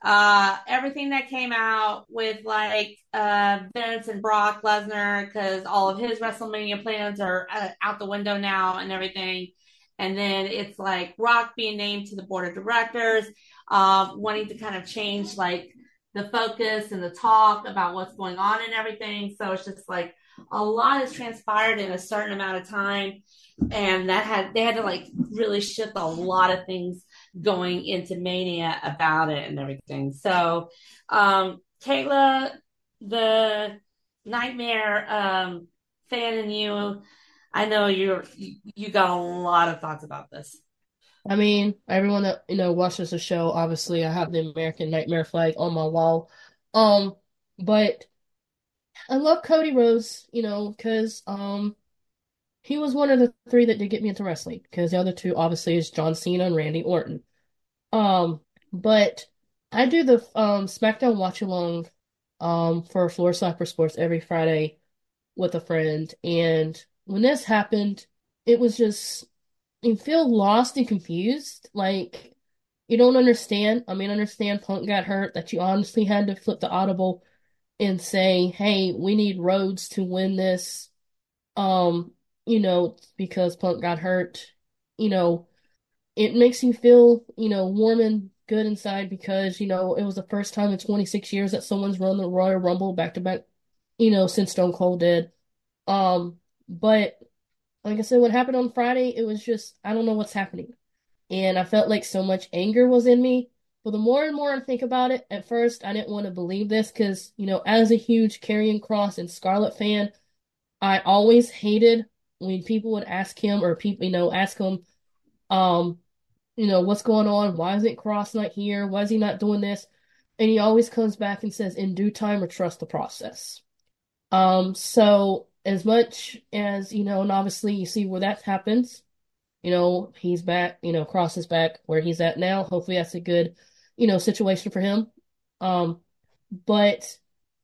uh, everything that came out with like uh Vince and Brock Lesnar because all of his WrestleMania plans are uh, out the window now and everything. And then it's like Rock being named to the board of directors, uh, wanting to kind of change like the focus and the talk about what's going on and everything. So it's just like a lot has transpired in a certain amount of time. And that had, they had to like really shift a lot of things going into Mania about it and everything. So, um, Kayla, the nightmare, um, fan in you, I know you're you got a lot of thoughts about this. I mean, everyone that you know watches the show, obviously, I have the American Nightmare flag on my wall. Um, but I love Cody Rhodes, you know, because um, he was one of the three that did get me into wrestling. Because the other two, obviously, is John Cena and Randy Orton. Um, but I do the um SmackDown watch along um for Floor Slapper Sports every Friday with a friend, and when this happened, it was just you feel lost and confused. Like you don't understand. I mean, understand Punk got hurt, that you honestly had to flip the audible and say, Hey, we need Rhodes to win this. Um, you know, because Punk got hurt, you know, it makes you feel, you know, warm and good inside because, you know, it was the first time in 26 years that someone's run the Royal Rumble back to back, you know, since Stone Cold did. Um, but like I said, what happened on Friday, it was just, I don't know what's happening. And I felt like so much anger was in me. But the more and more I think about it, at first I didn't want to believe this because, you know, as a huge Karrion Kross and Scarlett fan, I always hated when people would ask him or people, you know, ask him, um, you know, what's going on? Why isn't Kross not here? Why is he not doing this? And he always comes back and says, in due time or trust the process. Um, so as much as, you know, and obviously you see where that happens, you know, he's back, you know, Kross is back where he's at now. Hopefully that's a good, you know, situation for him. Um, but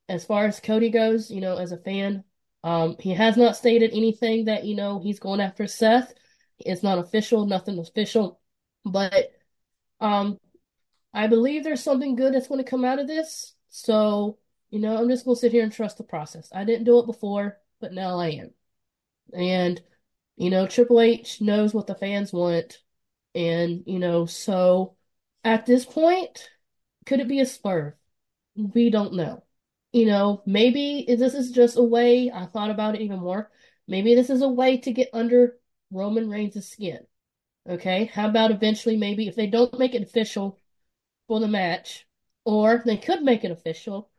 as far as Cody goes, you know, as a fan, um, he has not stated anything that, you know, he's going after Seth. It's not official, nothing official, but, um, I believe there's something good that's going to come out of this. So, you know, I'm just going to sit here and trust the process. I didn't do it before but now I am. And, you know, Triple H knows what the fans want. And, you know, so at this point, could it be a spur? We don't know. You know, maybe this is just a way, I thought about it even more. Maybe this is a way to get under Roman Reigns' skin. Okay, how about eventually, maybe if they don't make it official for the match, or they could make it official,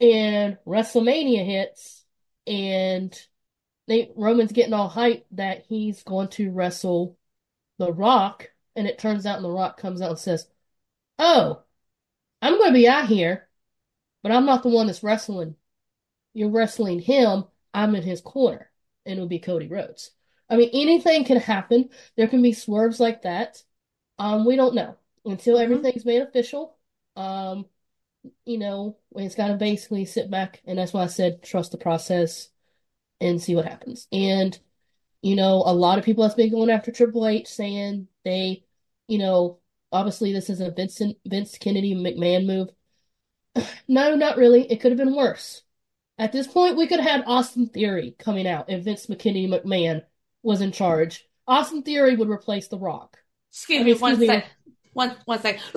and WrestleMania hits, and they Roman's getting all hyped that he's going to wrestle The Rock, and it turns out The Rock comes out and says, "Oh, I'm going to be out here, but I'm not the one that's wrestling. You're wrestling him. I'm in his corner, and it'll be Cody Rhodes." I mean, anything can happen. There can be swerves like that. Um, we don't know until mm-hmm. everything's made official. Um, you know, it's got to basically sit back, and that's why I said trust the process and see what happens. And you know, a lot of people have been going after Triple H, saying they, you know, obviously this is a Vincent Vince Kennedy McMahon move. no, not really. It could have been worse. At this point, we could have had Austin Theory coming out if Vince Kennedy McMahon was in charge. Austin Theory would replace The Rock. Excuse I mean, me one second. One one second.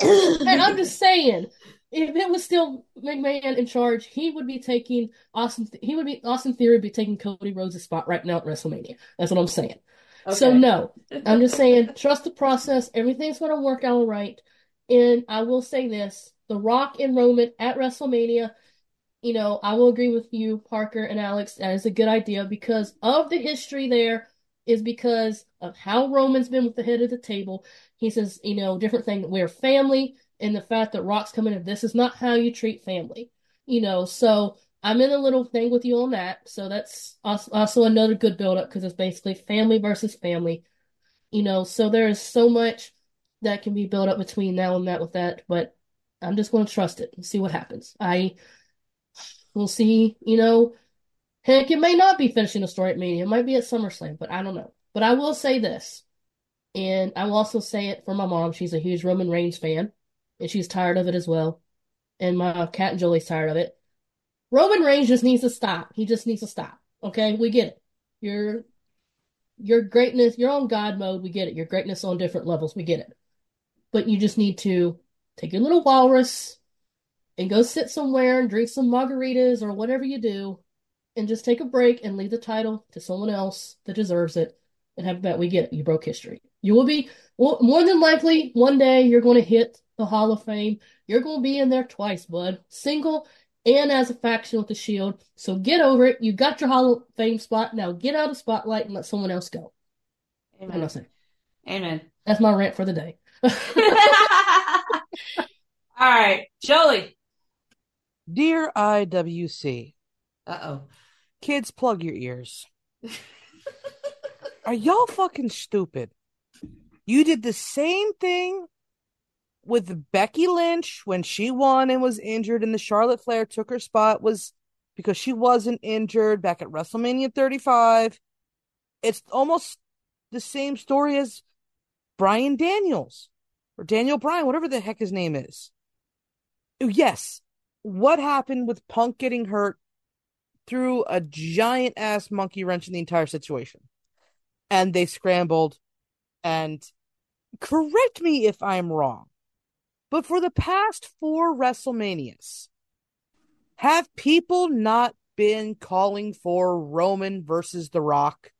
and I'm just saying, if it was still McMahon in charge, he would be taking Austin. He would be Austin Theory would be taking Cody Rhodes' spot right now at WrestleMania. That's what I'm saying. Okay. So no, I'm just saying trust the process. Everything's going to work out right. And I will say this: The Rock and Roman at WrestleMania. You know, I will agree with you, Parker and Alex. That is a good idea because of the history there. Is because of how Roman's been with the head of the table. He says, you know, different thing. We're family and the fact that Rock's coming in, this is not how you treat family, you know. So I'm in a little thing with you on that. So that's also another good build up because it's basically family versus family. You know, so there is so much that can be built up between now and that with that, but I'm just going to trust it and see what happens. I will see, you know, heck, it may not be finishing the story at Mania. It might be at SummerSlam, but I don't know. But I will say this, and I will also say it for my mom. She's a huge Roman Reigns fan, and she's tired of it as well. And my cat and Jolie's tired of it. Roman Reigns just needs to stop. He just needs to stop. Okay, we get it. Your your greatness, you're on God mode. We get it. Your greatness on different levels. We get it. But you just need to take your little walrus and go sit somewhere and drink some margaritas or whatever you do, and just take a break and leave the title to someone else that deserves it. And have that we get it. You broke history. You will be well, more than likely one day you're going to hit the Hall of Fame. You're going to be in there twice, bud. Single and as a faction with the Shield. So get over it. You got your Hall of Fame spot. Now get out of spotlight and let someone else go. Amen. Amen. That's my rant for the day. All right, Jolie. Dear IWC. Uh oh. Kids, plug your ears. Are y'all fucking stupid? You did the same thing with Becky Lynch when she won and was injured, and the Charlotte Flair took her spot was because she wasn't injured back at WrestleMania 35. It's almost the same story as Brian Daniels or Daniel Bryan, whatever the heck his name is. Yes, what happened with Punk getting hurt threw a giant ass monkey wrench in the entire situation. And they scrambled and correct me if I'm wrong, but for the past four WrestleManias, have people not been calling for Roman versus The Rock?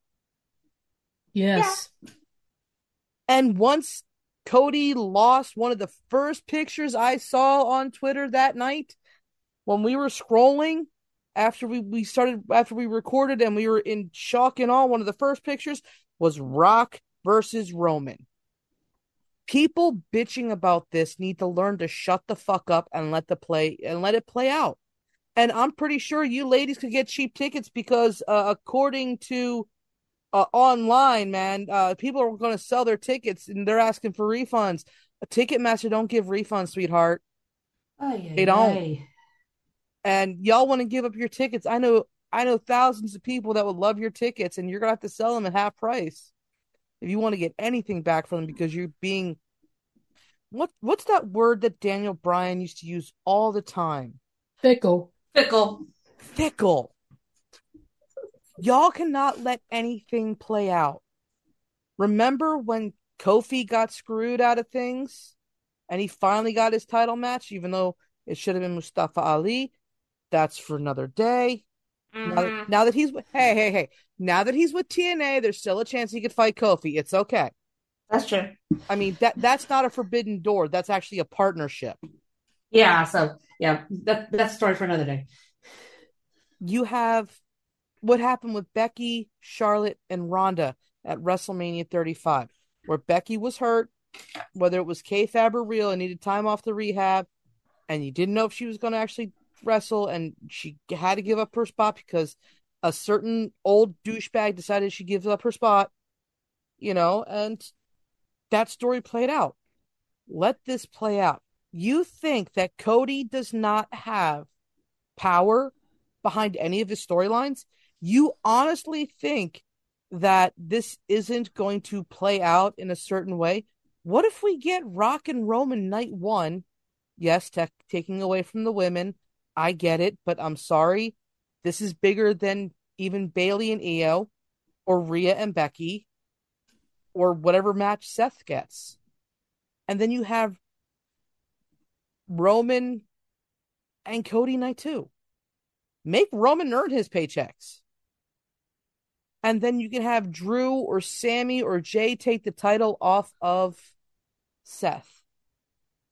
Yes. Yeah. And once Cody lost one of the first pictures I saw on Twitter that night when we were scrolling after we, we started after we recorded and we were in shock and all one of the first pictures was Rock versus Roman. People bitching about this need to learn to shut the fuck up and let the play and let it play out. And I'm pretty sure you ladies could get cheap tickets because uh, according to uh, online, man, uh, people are going to sell their tickets and they're asking for refunds. A Ticketmaster don't give refunds, sweetheart. Aye, they don't. aye. And y'all want to give up your tickets. I know I know thousands of people that would love your tickets and you're going to have to sell them at half price if you want to get anything back from them because you're being what what's that word that Daniel Bryan used to use all the time? Fickle. Fickle. Fickle. Y'all cannot let anything play out. Remember when Kofi got screwed out of things and he finally got his title match, even though it should have been Mustafa Ali? That's for another day. Mm-hmm. Now, that, now that he's hey hey hey, now that he's with TNA, there's still a chance he could fight Kofi. It's okay. That's true. I mean that that's not a forbidden door. That's actually a partnership. Yeah. So yeah, that that's story for another day. You have what happened with Becky, Charlotte, and Ronda at WrestleMania 35, where Becky was hurt, whether it was kayfabe or real, and needed time off the rehab, and you didn't know if she was going to actually wrestle, and she had to give up her spot because a certain old douchebag decided she gives up her spot, you know, and that story played out. Let this play out. You think that Cody does not have power behind any of his storylines? You honestly think that this isn't going to play out in a certain way? What if we get Rock and Roman night one? Yes, te- taking away from the women. I get it, but I'm sorry. This is bigger than even Bayley and Io or Rhea and Becky or whatever match Seth gets. And then you have Roman and Cody night two. Make Roman earn his paychecks. And then you can have Drew or Sami or Jey take the title off of Seth.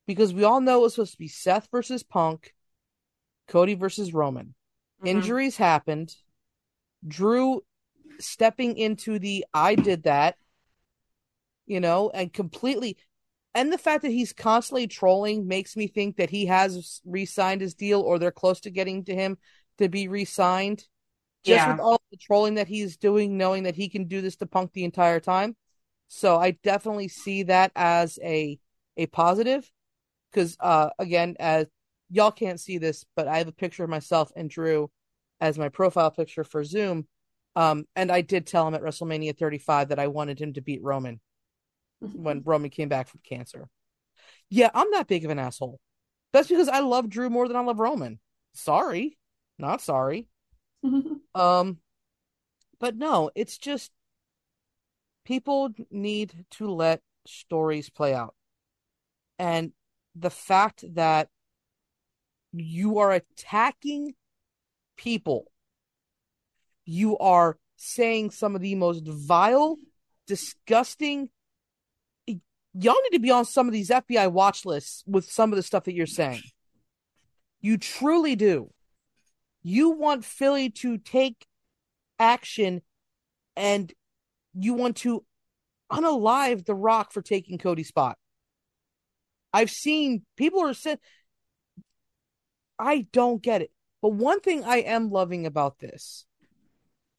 Because we all know it was supposed to be Seth versus Punk, Cody versus Roman. Mhm. Injuries happened. Drew stepping into the I did that, you know, and completely. And the fact that he's constantly trolling makes me think that he has re signed his deal or they're close to getting to him to be re signed. Just Yeah. with all the trolling that he's doing, knowing that he can do this to Punk the entire time. So I definitely see that as a a positive because uh again as y'all can't see this, but I have a picture of myself and Drew as my profile picture for Zoom. Um, and I did tell him at WrestleMania 35 that I wanted him to beat Roman when Roman came back from cancer. Yeah, I'm that big of an asshole. That's because I love Drew more than I love Roman. Sorry, not sorry. um, but no, it's just people need to let stories play out. And the fact that you are attacking people, you are saying some of the most vile, disgusting. Y'all need to be on some of these FBI watch lists with some of the stuff that you're saying. You truly do. You want Philly to take action and you want to unalive The Rock for taking Cody's spot. I've seen people are saying, I don't get it. But one thing I am loving about this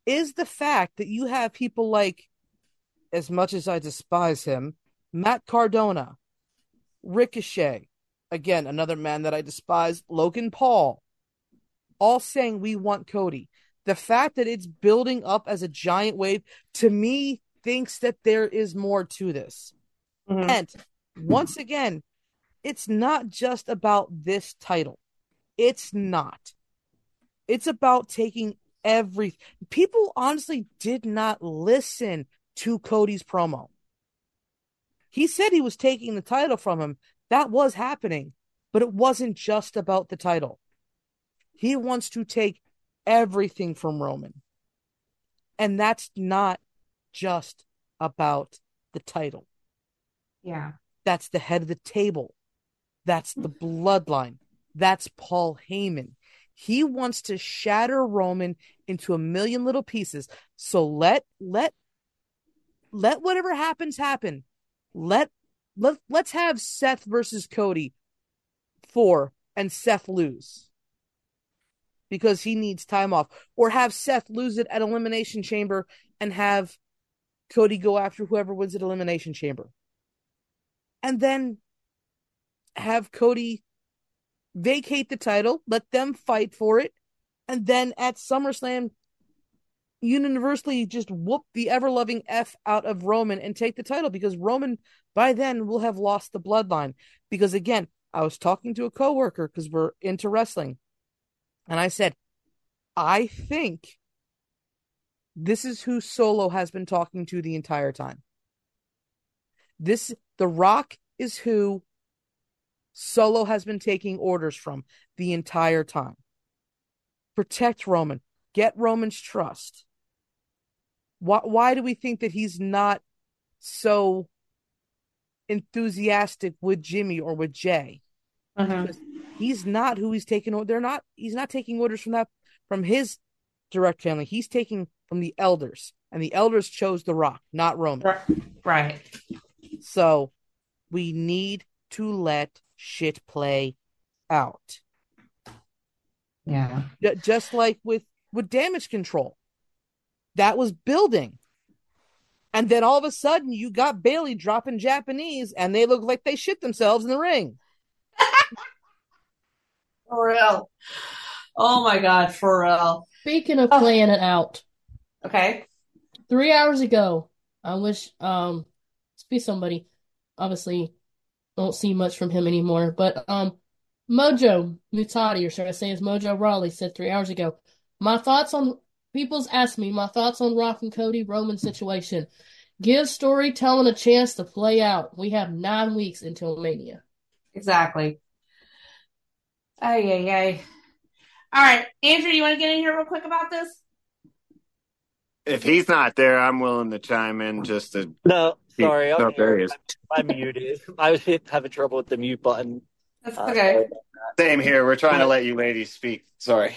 is the fact that you have people like, as much as I despise him, Matt Cardona, Ricochet, again, another man that I despise, Logan Paul, all saying we want Cody. The fact that it's building up as a giant wave to me thinks that there is more to this. Mm-hmm. And once again, it's not just about this title. It's not. It's about taking every people honestly did not listen to Cody's promo. He said he was taking the title from him. That was happening, but it wasn't just about the title. He wants to take everything from Roman. And that's not just about the title. Yeah. That's the head of the table. That's the hmm. bloodline. That's Paul Heyman. He wants to shatter Roman into a million little pieces. So let let let whatever happens happen. Let let let's have Seth versus Cody four and Seth lose because he needs time off, or have Seth lose it at Elimination Chamber and have Cody go after whoever wins at Elimination Chamber, and then have Cody vacate the title, let them fight for it, and then at SummerSlam, universally just whoop the ever loving F out of Roman and take the title because Roman by then will have lost the bloodline. Because again, I was talking to a coworker because we're into wrestling, and I said, I think this is who Solo has been talking to the entire time. This The Rock is who Solo has been taking orders from the entire time. Protect Roman. Get Roman's trust. Why, why do we think that he's not so enthusiastic with Jimmy or with Jey? Uh-huh. He's not who he's taking. They're not. He's not taking orders from that from his direct family. He's taking from the elders, and the elders chose The Rock, not Roman. Right. So we need to let shit play out. Yeah. Just like with with damage control, that was building, and then all of a sudden you got Bayley dropping Japanese, and they look like they shit themselves in the ring. For real. Oh my god, for real. Speaking of playing it out, Okay. three hours ago, I wish um to be somebody. Obviously, don't see much from him anymore. But um, Mojo Muhtadi, or should I say, is Mojo Rawley said three hours ago. My thoughts on people's asked me my thoughts on Rock and Cody Roman situation. Give storytelling a chance to play out. We have nine weeks until Mania. Exactly. Ay, yeah, ay. All right, Andrew, you want to get in here real quick about this? If he's not there, I'm willing to chime in just to. No, sorry. No, I'm there he here. is. I'm muted. I was having trouble with the mute button. That's Uh, okay. Same here. We're trying to let you ladies speak. Sorry.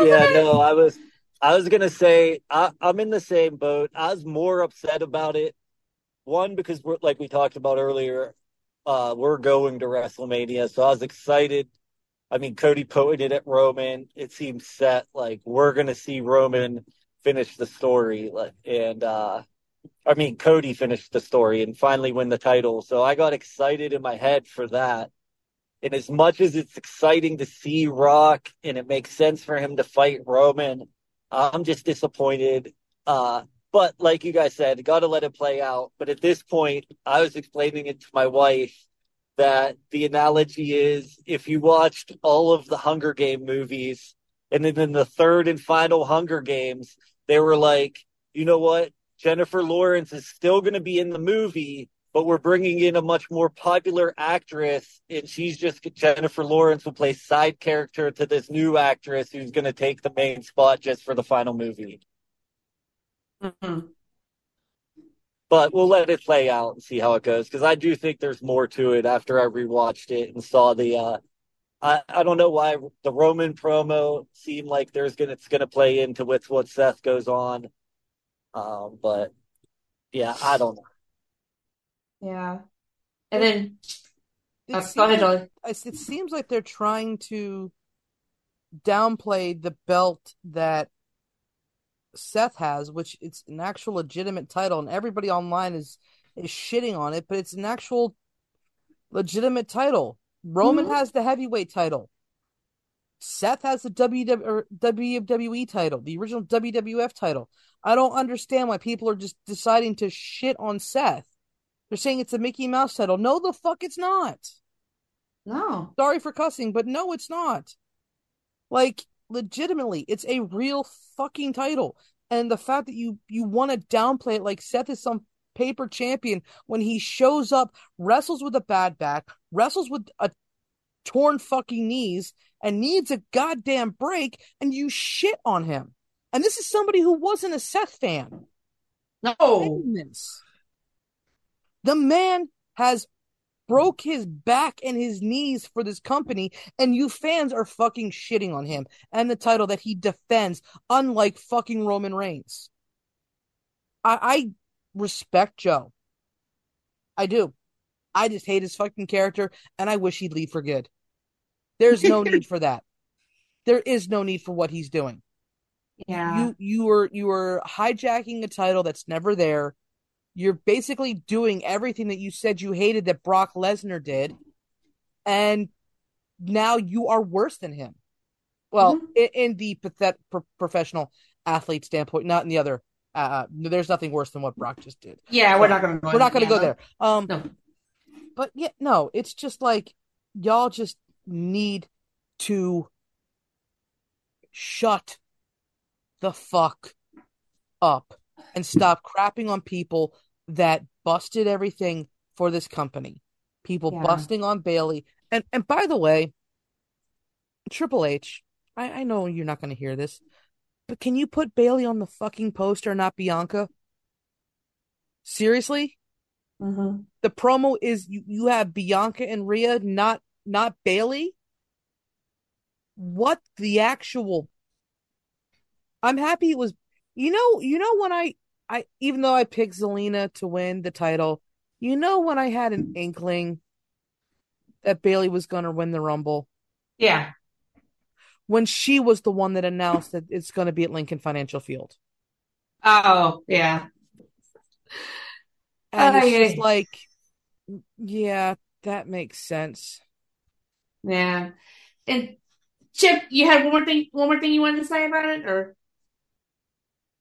yeah, no, I was I was gonna say I, I'm in the same boat. I was more upset about it. One because we're like we talked about earlier, uh, we're going to WrestleMania, so I was excited. I mean, Cody putting it at Roman, it seems set. Like we're gonna see Roman finish the story, like, and uh, I mean, Cody finished the story and finally win the title. So I got excited in my head for that. And as much as it's exciting to see Rock and it makes sense for him to fight Roman, I'm just disappointed. Uh, but like you guys said, got to let it play out. But at this point, I was explaining it to my wife that the analogy is if you watched all of the Hunger Game movies and then in the third and final Hunger Games, they were like, you know what? Jennifer Lawrence is still going to be in the movie, but we're bringing in a much more popular actress, and she's just Jennifer Lawrence will play side character to this new actress who's going to take the main spot just for the final movie. Mm-hmm. But we'll let it play out and see how it goes because I do think there's more to it after I rewatched it and saw the. Uh, I I don't know why the Roman promo seemed like there's gonna it's gonna play into with what Seth goes on, um, but yeah, I don't know. Yeah. And then It uh, go ahead, seems, Dolly. it seems like they're trying to downplay the belt that Seth has, which it's an actual legitimate title, and everybody online is is shitting on it, but it's an actual legitimate title. Roman Mhm. has the heavyweight title. Seth has the WW WWE title, the original WWF title. I don't understand why people are just deciding to shit on Seth. They're saying it's a Mickey Mouse title. No, the fuck it's not. No. Sorry for cussing, but no, it's not. Like, legitimately, it's a real fucking title. And the fact that you you want to downplay it like Seth is some paper champion when he shows up, wrestles with a bad back, wrestles with a torn fucking knees, and needs a goddamn break, and you shit on him. And this is somebody who wasn't a Seth fan. No. The man has broke his back and his knees for this company, and you fans are fucking shitting on him and the title that he defends, unlike fucking Roman Reigns. I, I respect Joe. I do. I just hate his fucking character, and I wish he'd leave for good. There's no need for that. There is no need for what he's doing. Yeah. You you were you were hijacking a title that's never there. You're basically doing everything that you said you hated that Brock Lesnar did, and now you are worse than him. Well, Mhm. in, in the pathet- pro- professional athlete standpoint, not in the other. Uh, there's nothing worse than what Brock just did. Yeah, we're not gonna go We're not going to yeah, go there. Um, No. But yeah, no, it's just like y'all just need to shut the fuck up and stop crapping on people that busted everything for this company. People Yeah. busting on Bayley. And and by the way, Triple H, I, I know you're not going to hear this, but can you put Bayley on the fucking poster, not Bianca? Seriously? Mhm. the promo is you, you have Bianca and Rhea, not not Bayley. What the actual? I'm happy it was. You know, you know when I I even though I picked Zelina to win the title, you know when I had an inkling that Bailey was going to win the Rumble Yeah. when she was the one that announced that it's going to be at Lincoln Financial Field, Oh, yeah. And it's Ay, just like, yeah, that makes sense. Yeah. And Chip, you had one more thing one more thing you wanted to say about it or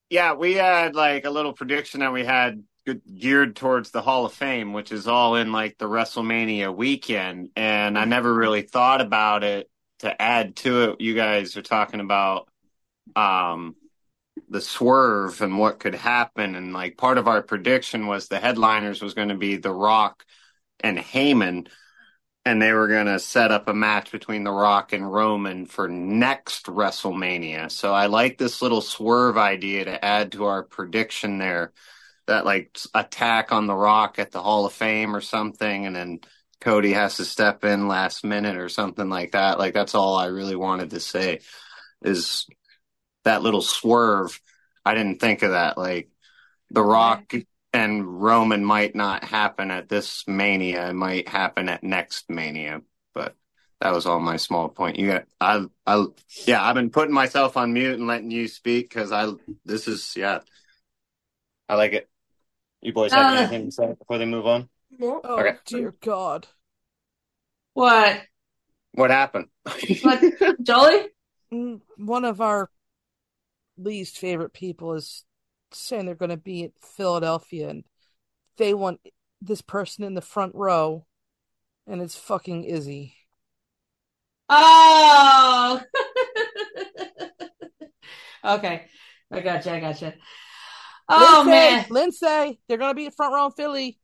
Yeah, we had like a little prediction that we had geared towards the Hall of Fame, which is all in like the WrestleMania weekend. And I never really thought about it to add to it. You guys are talking about um the swerve and what could happen. And like part of our prediction was the headliners was going to be The Rock and Heyman. And they were going to set up a match between The Rock and Roman for next WrestleMania. So I like this little swerve idea to add to our prediction there that like attack on The Rock at the Hall of Fame or something. And then Cody has to step in last minute or something like that. Like that's all I really wanted to say is that little swerve. I didn't think of that. Like The Rock and Roman might not happen at this Mania. It might happen at next Mania. But that was all my small point. You got, I, I, yeah, I've been putting myself on mute and letting you speak because I, this is, yeah, I like it. You boys have Uh, anything to say before they move on? No. Oh Okay. dear God. What? What happened? What? Jolie? Mm, One of our least favorite people is saying they're going to be at Philadelphia and they want this person in the front row, and it's fucking Izzy. Oh. okay. I gotcha. I gotcha. Oh Lindsay, man. Lindsay, they're going to be in front row in Philly.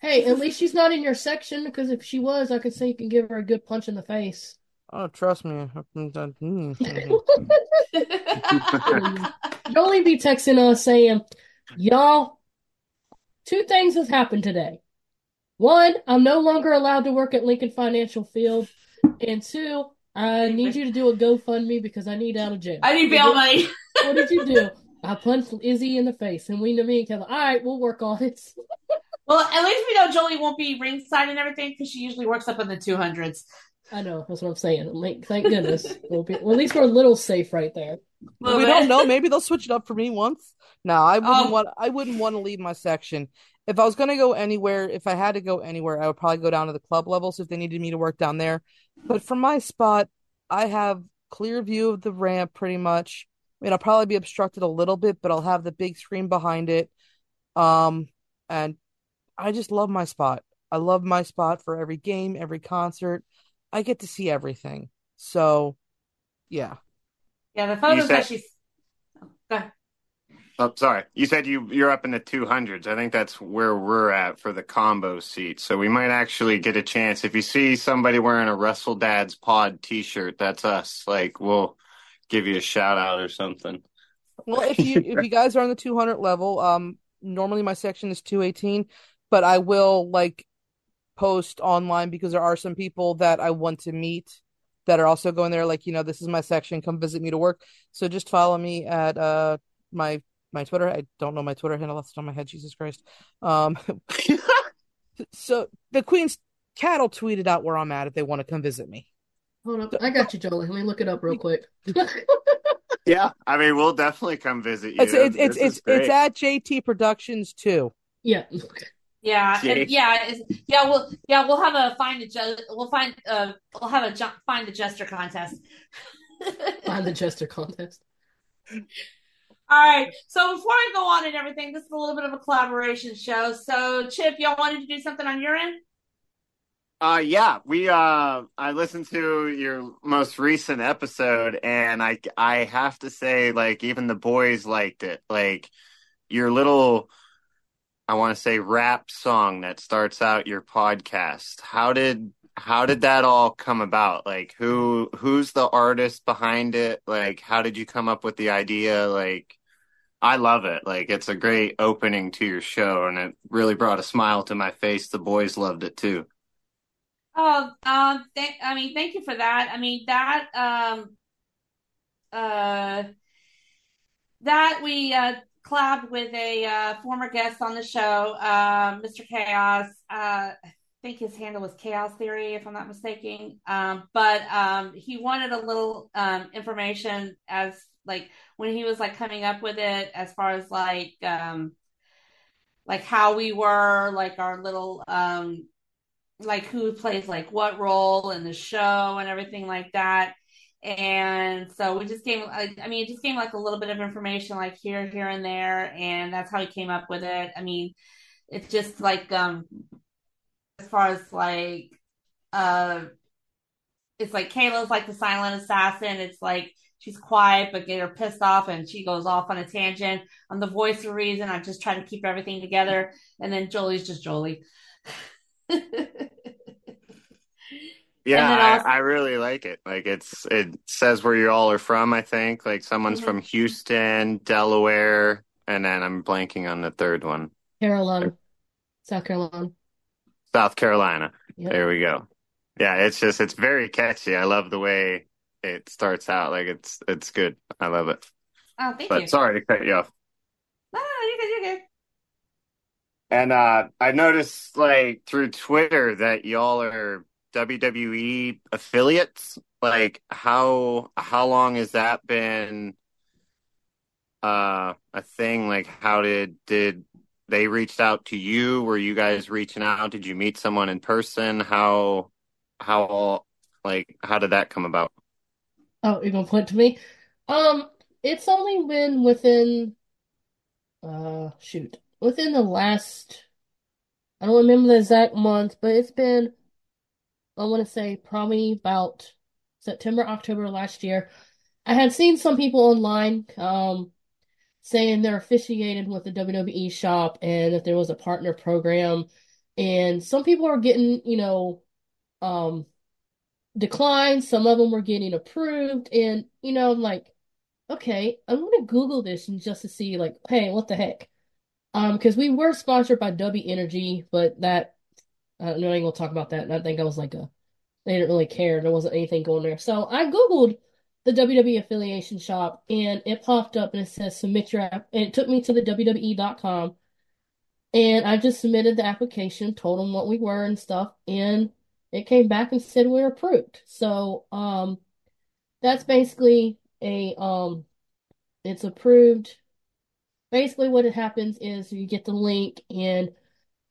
Hey, at least she's not in your section because if she was, I could say you can give her a good punch in the face. Oh, trust me. Jolie hmm, hmm. be texting us saying, Y'all, two things have happened today. One, I'm no longer allowed to work at Lincoln Financial Field. And two, I need you to do a GoFundMe because I need out of jail. I need bail money. What did you do? I punched Izzy in the face, and we know me and Kevin. All right, we'll work on it. Well, at least we know Jolie won't be ringside and everything because she usually works up in the 200s. I know that's what I'm saying. Like, thank goodness. We'll be, well, at least we're a little safe right there. Little we bit. don't know. Maybe they'll switch it up for me once. No, I wouldn't Oh. want. I wouldn't want to leave my section. If I was going to go anywhere, if I had to go anywhere, I would probably go down to the club levels if they needed me to work down there. But from my spot, I have clear view of the ramp pretty much. I mean, I'll probably be obstructed a little bit, but I'll have the big screen behind it. Um, and I just love my spot. I love my spot for every game, every concert. I get to see everything. So, yeah. Yeah, the photos said- that she's. Oh. Oh, sorry. You said you you're up in the 200s. I think that's where we're at for the combo seat. So we might actually get a chance. If you see somebody wearing a WrestleDads Pod T-shirt, that's us. Like we'll give you a shout out or something. Well, if you if you guys are on the 200 level, um, normally my section is 218, but I will like post online because there are some people that I want to meet that are also going there. Like, you know, this is my section. Come visit me to work. So just follow me at uh my my Twitter. I don't know my Twitter handle. That's on my head. Jesus Christ. Um, so the Queen's cattle tweeted out where I'm at if they want to come visit me. Hold up. I got you, Jolie. Let me look it up real quick. Yeah, I mean we'll definitely come visit you. It's it's it's it's, it's at JT Productions too. yeah. Yeah, and yeah, yeah. We'll yeah we'll have a find a ju- we'll find uh we'll have a ju- find the jester contest. Find the Jester contest. All right. So before I go on and everything, this is a little bit of a collaboration show. So Chip, y'all wanted to do something on your end? Uh yeah, we uh I listened to your most recent episode and I I have to say like even the boys liked it. Like your little I want to say rap song that starts out your podcast. How did how did that all come about? Like who who's the artist behind it? Like how did you come up with the idea? Like I love it. Like it's a great opening to your show and it really brought a smile to my face. The boys loved it too. Oh, um, thank, I mean, thank you for that. I mean, that, um, uh, that we, uh, collabed with a, uh, former guest on the show, um, Mr. Chaos. Uh, I think his handle was Chaos Theory, if I'm not mistaken. Um, but, um, he wanted a little, um, information as, like, when he was, like, coming up with it, as far as, like, um, like how we were, like, our little, um, like who plays like what role in the show and everything like that. And so we just gave, I mean, it just gave like a little bit of information, like here, here, and there, and that's how he came up with it. I mean, it's just like, um, as far as like, uh, it's like Kayla's like the silent assassin. It's like she's quiet but get her pissed off, and she goes off on a tangent. I'm the voice of reason. I'm just trying to keep everything together, and then Jolie's just Jolie. Yeah, then I, I really like it. Like it's it says where you all are from, I think. Like someone's Mhm. from Houston, Delaware, and then I'm blanking on the third one. Carolina. South Carolina. South Carolina. Yep. There we go. Yeah, it's just it's very catchy. I love the way it starts out. Like it's it's good. I love it. Oh, thank But you. sorry to cut you off. No, no, no, you're good, you're good. And uh I noticed like through Twitter that y'all are WWE affiliates. Like how how long has that been uh a thing? Like how did did they reached out to you? Were you guys reaching out? Did you meet someone in person? How how like how did that come about? Oh, you're gonna point to me? Um, it's only been within uh shoot within the last I don't remember the exact month, but it's been I want to say probably about September, October last year. I had seen some people online um saying they're affiliated with the WWE shop and that there was a partner program, and some people are getting, you know, um declined, some of them were getting approved, and you know, I'm like, okay, I'm gonna Google this and just to see like, hey, what the heck? Um, because we were sponsored by W Energy, but that I know, I ain't gonna talk about that. And I think I was like a they didn't really care. There wasn't anything going there. So I Googled the WWE affiliation shop and it popped up and it says submit your app. And it took me to the WWE.com and I just submitted the application, told them what we were and stuff, and it came back and said we are approved. So um that's basically a um it's approved. Basically what it happens is you get the link and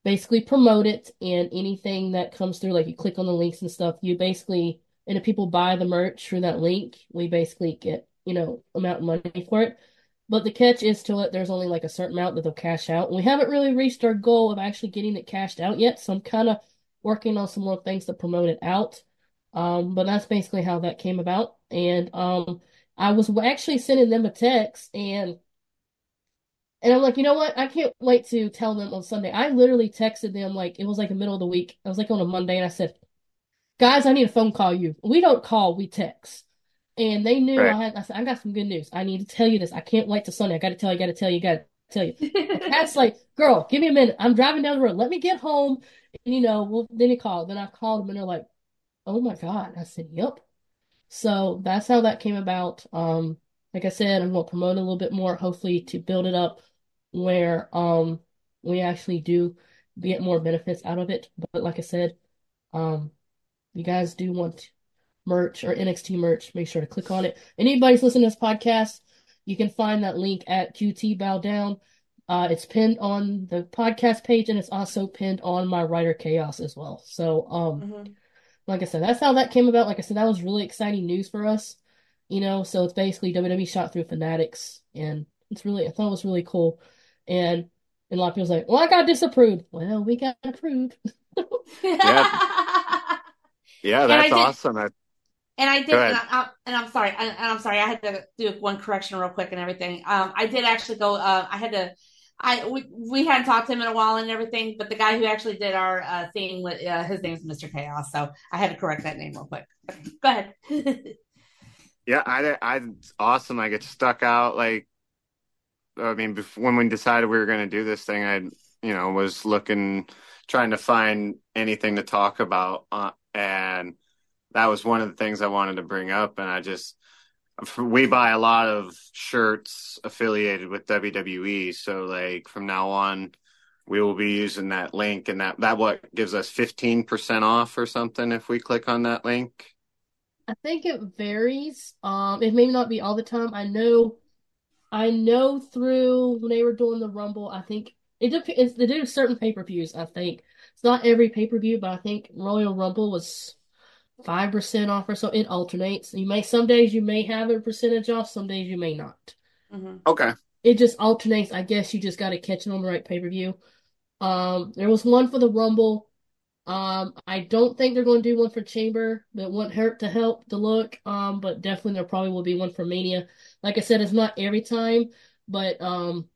basically promote it and anything that comes through, like you click on the links and stuff, you basically, and if people buy the merch through that link, we basically get, you know, amount of money for it. But the catch is to it, there's only like a certain amount that they'll cash out. We haven't really reached our goal of actually getting it cashed out yet, so I'm kind of working on some more things to promote it out. Um, but that's basically how that came about. And um, I was actually sending them a text and and I'm like, you know what? I can't wait to tell them on Sunday. I literally texted them like it was like the middle of the week. I was like on a Monday and I said, guys, I need a phone call you. We don't call, we text. And they knew Right. I had I said, I got some good news. I need to tell you this. I can't wait till Sunday. I gotta tell you, gotta tell you, gotta tell you. That's like, girl, give me a minute. I'm driving down the road. Let me get home. And you know, well then he called. Then I called him and they're like, Oh my God. I said, Yep. So that's how that came about. Um, like I said, I'm gonna promote a little bit more, hopefully to build it up where um we actually do get more benefits out of it. But like I said, um you guys do want merch or NXT merch, make sure to click on it. Anybody's listening to this podcast, you can find that link at QT Bow Down. Uh, it's pinned on the podcast page and it's also pinned on my writer chaos as well. So um Mhm. like I said, that's how that came about. Like I said, that was really exciting news for us. You know, so it's basically WWE shot through Fanatics, and it's really I thought it was really cool. And and a lot of people's like, well, I got disapproved. Well, we got approved. Yeah, And I that's did- awesome. I, And I did, and, I, and I'm sorry, and and I'm sorry, I had to do one correction real quick and everything. Um, I did actually go. Uh, I had to. I we, we hadn't talked to him in a while and everything, but the guy who actually did our uh, thing uh, his name is Mr. Chaos, so I had to correct that name real quick. Go ahead. yeah, I, I, awesome. I get stuck out. Like, I mean, before, when we decided we were going to do this thing, I, you know, was looking, trying to find anything to talk about, uh, and that was one of the things I wanted to bring up. And I just, we buy a lot of shirts affiliated with WWE, so like from now on, we will be using that link, and that that what gives us fifteen percent off or something if we click on that link. I think it varies. Um, it may not be all the time. I know, I know through when they were doing the Rumble, I think it depends. They do certain pay-per-views. I think it's not every pay-per-view, but I think Royal Rumble was five percent off or so. It alternates. You may some days you may have a percentage off, some days you may not. Mhm. Okay. It just alternates. I guess you just got to catch it on the right pay-per-view. Um, there was one for the Rumble. Um, I don't think they're going to do one for Chamber. That wouldn't hurt to help the look. Um, but definitely there probably will be one for Mania. Like I said, it's not every time, but um,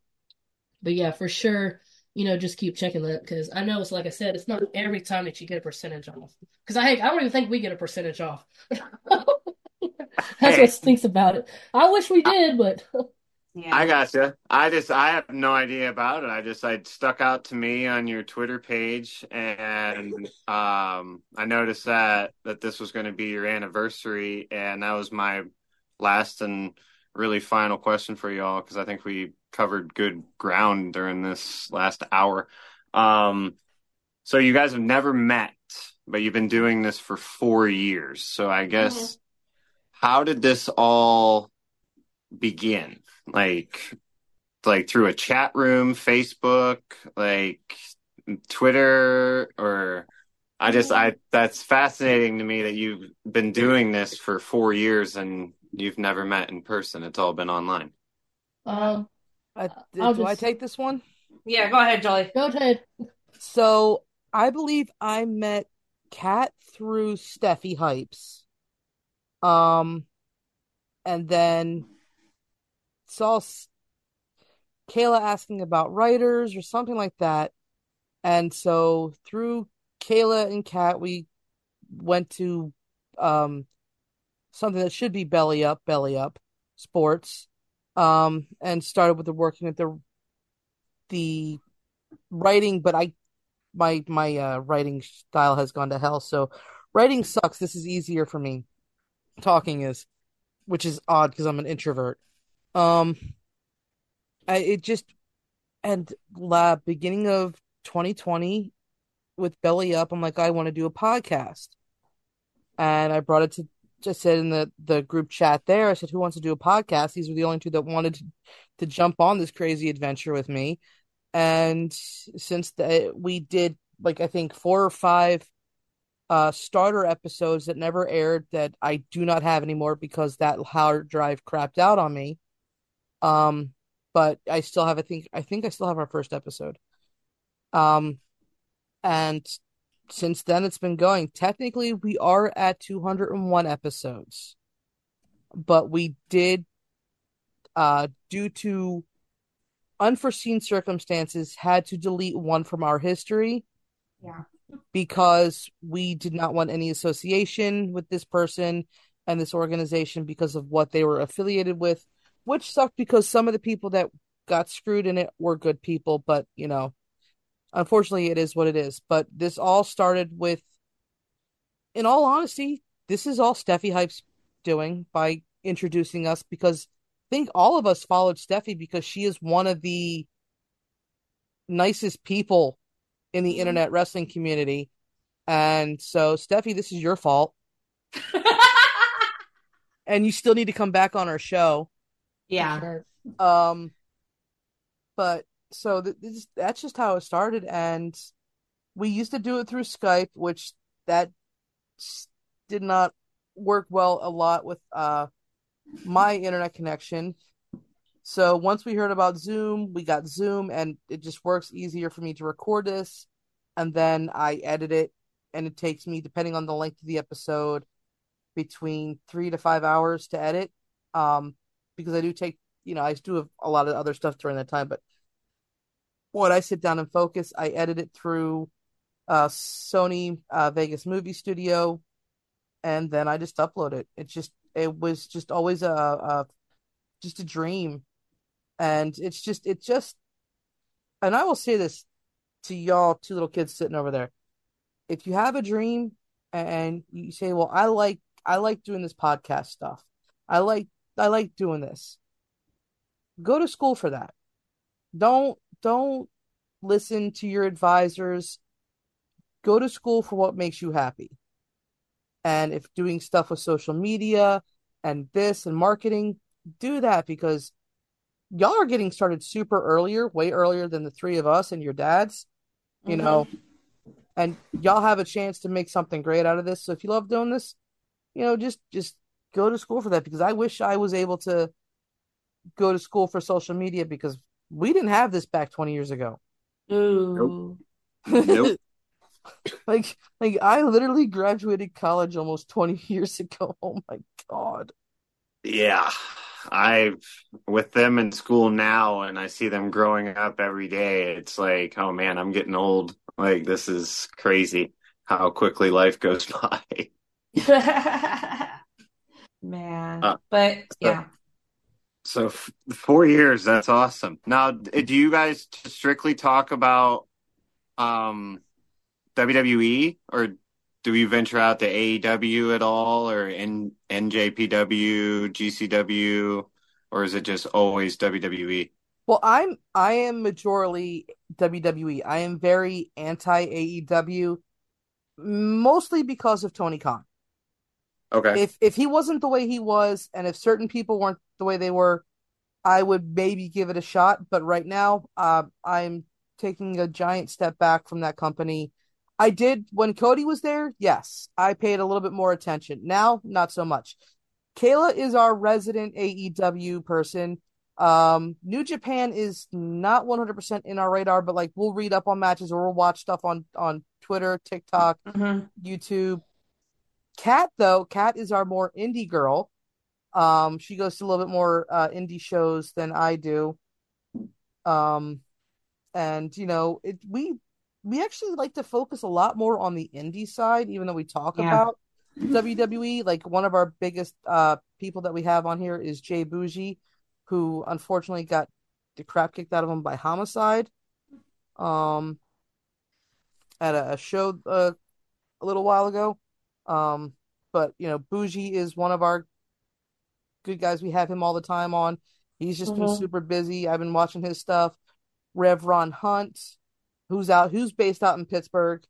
but yeah, for sure. You know, just keep checking that because I know it's like I said, it's not every time that you get a percentage off. Because I, I don't even think we get a percentage off. That's Hey. what stinks about it. I wish we did, but Yeah. I gotcha. I just I have no idea about it. I just I stuck out to me on your Twitter page, and um, I noticed that that this was going to be your anniversary, and that was my last and really final question for y'all because I think we covered good ground during this last hour. Um, so you guys have never met, but you've been doing this for four years. So I guess how did this all begin? Like, like through a chat room, Facebook, like Twitter, or I just I that's fascinating to me that you've been doing this for four years and you've never met in person. It's all been online. Um, I, I'll do I take this one? Yeah, go ahead, Jolie. go ahead. So I believe I met Kat through Steffi Hypes. Um, and then saw Kayla asking about writers or something like that. And so through Kayla and Kat, we went to um something that should be Belly Up, Belly Up Sports. Um, and started with the working with the the writing, but I my my uh writing style has gone to hell. So writing sucks. This is easier for me. Talking is, which is odd because I'm an introvert. Um, I it just and la beginning of 2020 with Belly Up, I'm like I want to do a podcast, and I brought it to just said in the the group chat there. I said, "Who wants to do a podcast?" These were the only two that wanted to, to jump on this crazy adventure with me. And since the, we did like I think four or five uh starter episodes that never aired that I do not have anymore because that hard drive crapped out on me. Um, but I still have I think I think I still have our first episode. Um, and since then it's been going. Technically, we are at 201 episodes, but we did, uh, due to unforeseen circumstances, had to delete one from our history. Yeah. Because we did not want any association with this person and this organization because of what they were affiliated with, which sucked because some of the people that got screwed in it were good people, but you know, unfortunately it is what it is. But this all started with, in all honesty, this is all Steffi Hype's doing by introducing us because I think all of us followed Steffi because she is one of the nicest people in the mm-hmm. internet wrestling community. And so, Steffi, this is your fault. and you still need to come back on our show. Yeah. Um, but so th- this, that's just how it started, and we used to do it through Skype, which that did not work well a lot with uh my internet connection. So once we heard about Zoom, we got Zoom, and it just works easier for me to record this, and then I edit it, and it takes me, depending on the length of the episode, between three to five hours to edit. Um, because I do take, you know, I do have a lot of other stuff during that time, but when I sit down and focus, I edit it through uh Sony uh Vegas Movie Studio, and then I just upload it. It just it was just always a, a just a dream, and it's just it just, and I will say this to y'all, two little kids sitting over there. If you have a dream and you say, "Well, I like I like doing this podcast stuff. I like I like doing this." Go to school for that. Don't don't listen to your advisors. Go to school for what makes you happy. And if doing stuff with social media and this and marketing, do that because y'all are getting started super earlier, way earlier than the three of us and your dads, you Mhm. know, and y'all have a chance to make something great out of this. So if you love doing this, you know, just just go to school for that because I wish I was able to go to school for social media because we didn't have this back 20 years ago. Ooh. Nope. like like I literally graduated college almost 20 years ago. Oh my god. Yeah. I've with them in school now and I see them growing up every day, it's like, oh man, I'm getting old. Like this is crazy how quickly life goes by. Man. Uh, but yeah. So f- four years, that's awesome. Now, do you guys strictly talk about um WWE or do you venture out to AEW at all or N- NJPW, GCW, or is it just always? WWE? Well, I'm I am majorly WWE. I am very anti AEW mostly because of Tony Khan. Okay. If if he wasn't the way he was and if certain people weren't the way they were, I would maybe give it a shot, but right now, uh, I'm taking a giant step back from that company. I did when Cody was there, yes, I paid a little bit more attention. Now, not so much. Kayla is our resident AEW person. Um, New Japan is not 100% in our radar, but like we'll read up on matches or we'll watch stuff on on Twitter, TikTok, Mhm. YouTube. Kat though, Kat is our more indie girl. Um, she goes to a little bit more uh indie shows than I do. Um, and you know, it we we actually like to focus a lot more on the indie side, even though we talk Yeah. about WWE. Like one of our biggest uh people that we have on here is Jay Bougie, who unfortunately got the crap kicked out of him by Homicide. Um, at a, a show uh, a little while ago. Um, but you know, Bougie is one of our good guys. We have him all the time on. He's just been Mhm. super busy. I've been watching his stuff. Rev Ron Hunt, who's out, who's based out in Pittsburgh.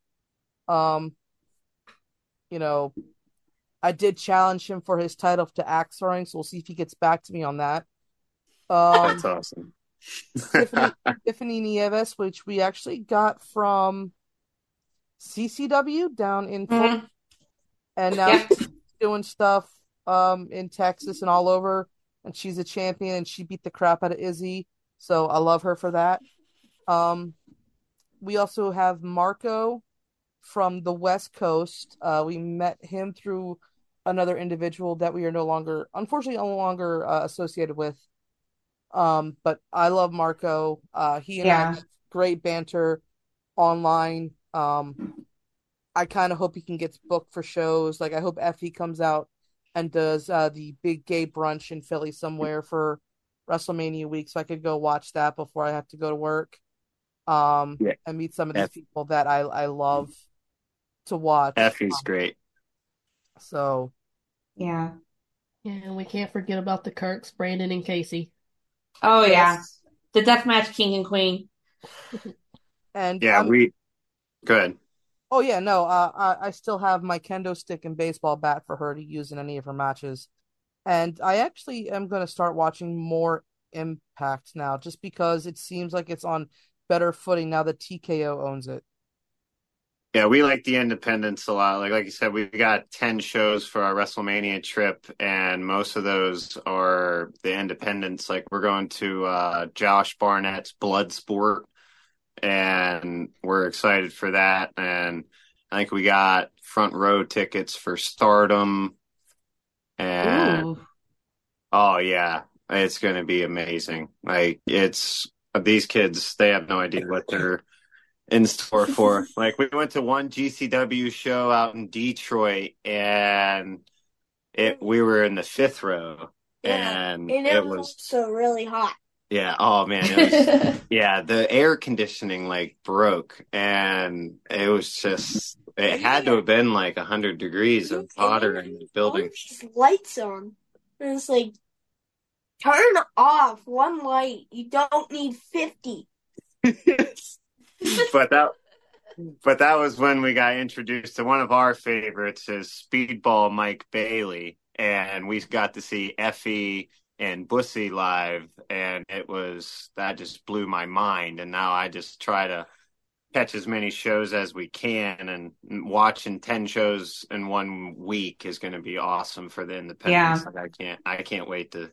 Um, you know, I did challenge him for his title to Axe Throwing, so we'll see if he gets back to me on that. Um, That's awesome. Tiffany, Tiffany Nieves, which we actually got from CCW down in Florida, Mhm. And now she's doing stuff um in Texas and all over. And she's a champion, and she beat the crap out of Izzy, so I love her for that. Um, we also have Marco from the West Coast. Uh, we met him through another individual that we are no longer, unfortunately, no longer uh, associated with. Um, but I love Marco. Uh, he and I Yeah. have great banter online. Um, I kind of hope he can get booked for shows. Like I hope Effy comes out and does uh, the big gay brunch in Philly somewhere for WrestleMania week, so I could go watch that before I have to go to work. Um, Yeah. and meet some of these Eff- people that I I love to watch. Effy's great. So Yeah. Yeah, and we can't forget about the Kirks, Brandon and Casey. Oh yeah. yes, The deathmatch king and queen. and Yeah, I'm we good. Oh yeah, no, uh, I I still have my kendo stick and baseball bat for her to use in any of her matches, and I actually am going to start watching more Impact now, just because it seems like it's on better footing now that TKO owns it. Yeah, we like the independents a lot. Like like you said, we've got ten shows for our WrestleMania trip, and most of those are the independents. Like we're going to uh, Josh Barnett's Bloodsport, and we're excited for that. And I think we got front row tickets for Stardom, and Ooh. oh yeah, it's going to be amazing. Like it's these kids, they have no idea what they're in store for. like we went to one GCW show out in Detroit and it we were in the fifth row Yeah, and and it was so really hot. Yeah, oh man, it was yeah, the air conditioning like broke and it was just it had to have been like a hundred degrees of hotter in the building. Oh, these lights on. And it's like, turn off one light. You don't need 50. but that but that was when we got introduced to one of our favorites is Speedball Mike Bailey and we got to see Effy and Bussy live and it was that just blew my mind and now I just try to catch as many shows as we can and watching 10 shows in one week is going to be awesome for the independents like I can't I can't wait to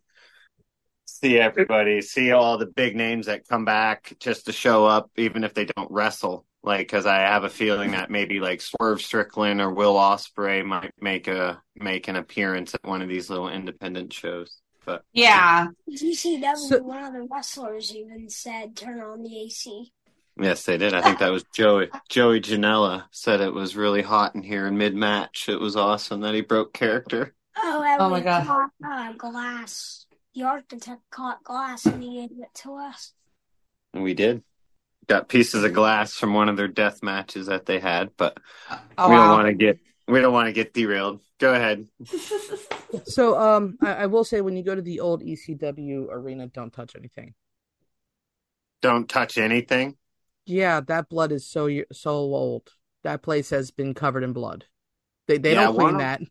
see everybody, see all the big names that come back just to show up, even if they don't wrestle. Like, because I have a feeling that maybe like Swerve Strickland or Will Ospreay might make a make an appearance at one of these little independent shows. But Yeah. GCW, So- one of the wrestlers even said, turn on the AC. yes, they did. I think that was Joey Joey Janela said it was really hot in here in mid match. It was awesome that he broke character. Oh, and Oh my God. caught uh, glass. The architect caught glass and he gave it to us. We did. Got pieces of glass from one of their death matches that they had, but Oh we don't wow. want to get we don't want to get derailed. Go ahead. So, um, I, I will say when you go to the old ECW arena, don't touch anything. Don't touch anything. Yeah, that blood is so so old. That place has been covered in blood. They they Yeah, don't clean that.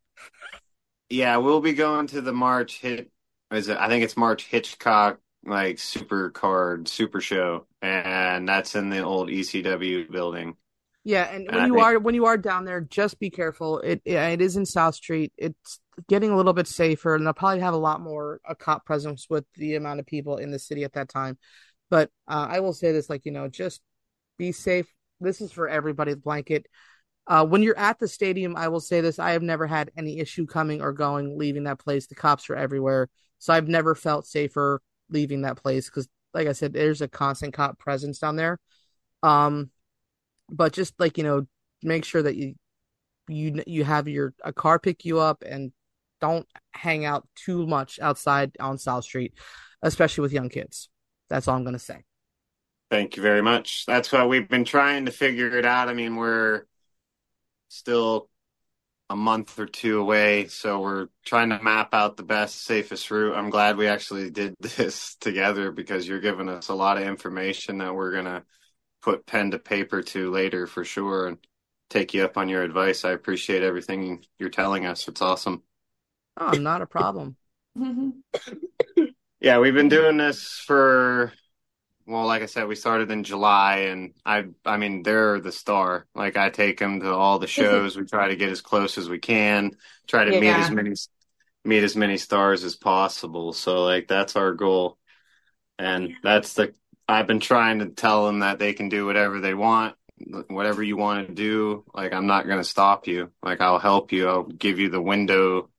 Yeah, we'll be going to the March hit. Is it? I think it's March Hitchcock like super card, super show, and that's in the old ECW building. Yeah, and And when I you think- are when you are down there, just be careful. It it, is in South Street. It's getting a little bit safer, and they'll probably have a lot more a cop presence with the amount of people in the city at that time. But uh, I will say this, like you know, just be safe. This is for everybody. Blanket. Uh, when you're at the stadium, I will say this: I have never had any issue coming or going, leaving that place. The cops are everywhere, so I've never felt safer leaving that place because, like I said, there's a constant cop presence down there. Um, but just like you know make sure that you you you have your a car pick you up and don't hang out too much outside on South Street, especially with young kids. That's all I'm gonna say. Thank you very much. That's why we've been trying to figure it out. I mean, we're still a month or two away, so we're trying to map out the best, safest route. I'm glad we actually did this together because you're giving us a lot of information that we're gonna put pen to paper to later for sure and take you up on your advice. I appreciate everything you're telling us. It's awesome. Oh, I'm not a problem. Yeah, we've been doing this for well, like I said, we started in July, and I, I mean, they're the star. Like I take them to all the shows. we try to get as close as we can. Try to meet as many, meet as many stars as possible. So like that's our goal, and that's the. I've been trying to tell them that they can do whatever they want, whatever you want to do. Like I'm not going to stop you. Like I'll help you. I'll give you the window.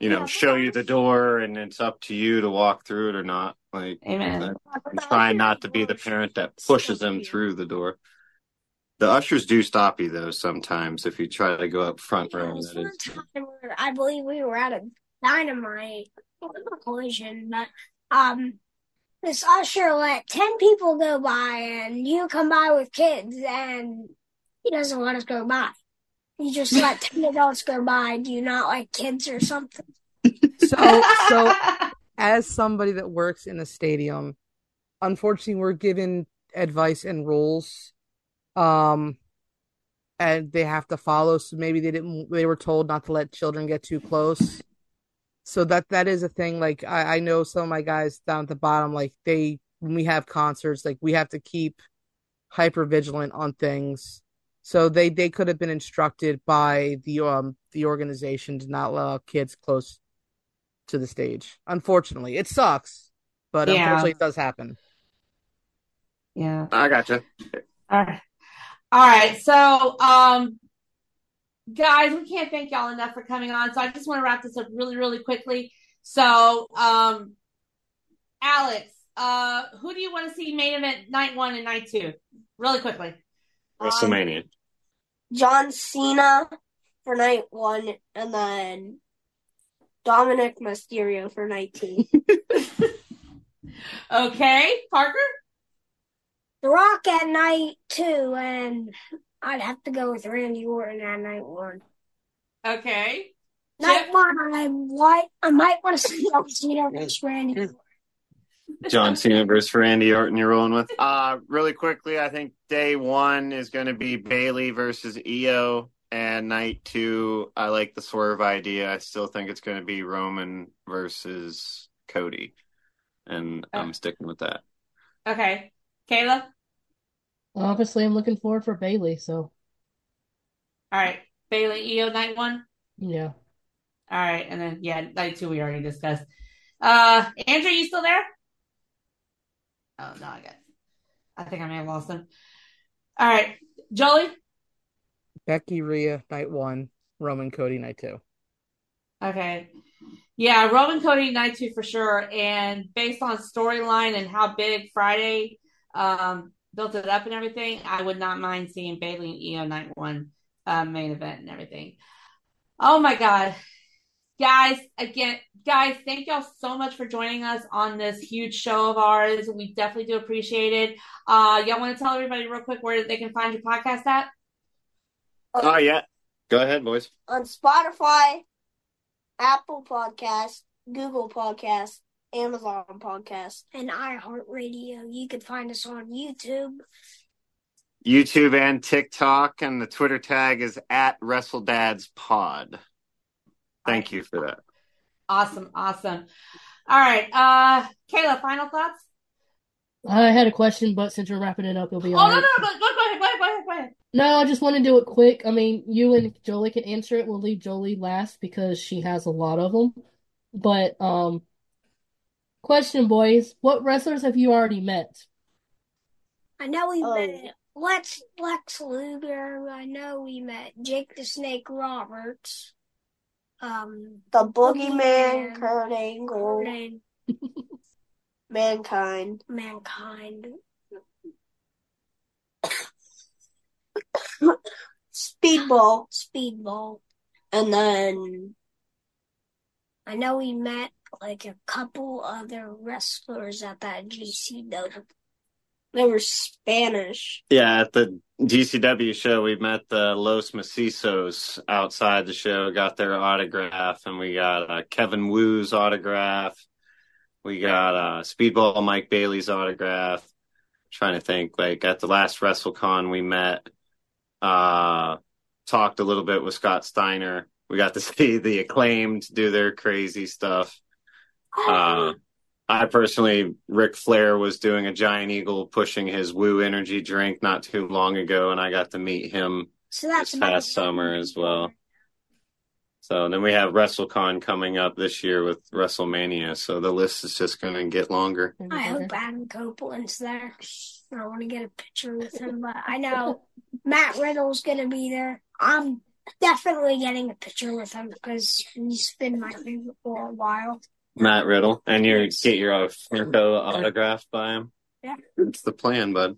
You know, Yeah. show you the door, and it's up to you to walk through it or not. Like Amen. I'm trying not to be the parent that pushes them through the door. The ushers do stop you though sometimes if you try to go up front row. is. I believe we were at a dynamite collision, but um, this usher let ten people go by, and you come by with kids, and he doesn't let us go by. You just let ten adults go by. Do you not like kids or something? So so as somebody that works in a stadium, unfortunately, we're given advice and rules, um, and they have to follow. So maybe they didn't. They were told not to let children get too close. So that that is a thing. Like I, I know some of my guys down at the bottom, like they when we have concerts, like we have to keep hyper vigilant on things. So they they could have been instructed by the um the organization to not allow kids close to the stage. Unfortunately, it sucks, but Yeah. unfortunately, it does happen. Yeah. I gotcha. All right. All right. So, um, guys, we can't thank y'all enough for coming on. So I just want to wrap this up really, really quickly. So, um, Alex, uh, who do you want to see main event night one and night two? Really quickly. WrestleMania. John Cena for night one, and then Dominik Mysterio for night two. Okay, Parker. The Rock at night two, and I'd have to go with Randy Orton at night one. Okay. Night Chip? one, I might, I might want to see John Cena versus Randy. Orton. John Cena versus Randy Orton. You're rolling with. Uh, really quickly, I think day one is going to be Bayley versus Io, and night two, I like the swerve idea. I still think it's going to be Roman versus Cody, and I'm sticking with that. Okay. Kayla. Obviously, I'm looking forward for Bayley, so All right. Bayley, Io night one. yeah. All right. And then, yeah, night two we already discussed. Uh, Andrew, you still there? Oh, no, I got, I think I may have lost him. All right. Jolie. Becky Rhea night one, Roman Cody night two. Okay. Yeah, Roman Cody night two for sure. And based on storyline and how big Friday um, built it up and everything, I would not mind seeing Bayley and Io night one uh, main event and everything. Oh my God. Guys, again, guys, thank y'all so much for joining us on this huge show of ours. We definitely do appreciate it. Uh, y'all want to tell everybody real quick where they can find your podcast at? Oh yeah, go ahead, boys. on Spotify, Apple Podcast, Google Podcast, Amazon Podcast. And iHeartRadio. You can find us on YouTube. YouTube and TikTok, and the Twitter tag is at WrestleDadsPod. Thank you for that. Awesome, awesome. All right. Uh, Kayla, final thoughts? I had a question, but since you're wrapping it up, it'll be Oh, all no, right. no, no, go, go ahead, go ahead, go ahead, go ahead. No, I just want to do it quick. I mean, you and Jolie can answer it. We'll leave Jolie last because she has a lot of them. But um, question, boys, what wrestlers have you already met? I know we Oh. met Lex Lex Luger. I know we met Jake the Snake Roberts. Um, The Boogeyman, Boogeyman, Kurt Angle, and Mankind. Mankind. Speedball. Speedball. And then I know we met like a couple other wrestlers at that GCW. they were Spanish. Yeah, at the GCW show, we met the Los Macizos outside the show, got their autograph, and we got uh, Kevin Woo's autograph. We got uh, Speedball Mike Bailey's autograph. trying to think, like at the last WrestleCon we met, uh, talked a little bit with Scott Steiner. We got to see the acclaimed do their crazy stuff. Uh, I personally, Ric Flair was doing a giant eagle pushing his Woo energy drink not too long ago, and I got to meet him So that's this past summer as well. So then we have WrestleCon coming up this year with WrestleMania. So the list is just going to get longer. I hope Adam Copeland's there. I want to get a picture with him, but I know Matt Riddle's gonna be there. I'm definitely getting a picture with him because he's been my favorite for a while. Matt Riddle, and you get your photo autographed by him. Yeah. It's the plan, bud.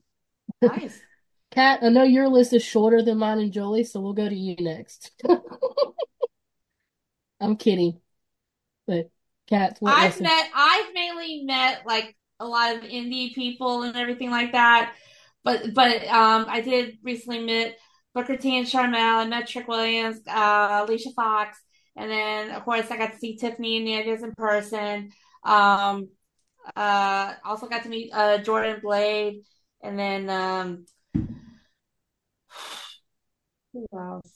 Nice. Kat, I know your list is shorter than mine and Jolie, so we'll go to you next. I'm kidding. But Kat, what I've wrestler- met, I've mainly met like a lot of indie people and everything like that. But, but, um, I did recently meet Booker T and Sharmell. I met Trick Williams, uh, Alicia Fox. And then, of course, I got to see Tiffany and Nieves in person. Um, uh, also got to meet, uh, Jordan Blade. And then, um, who else?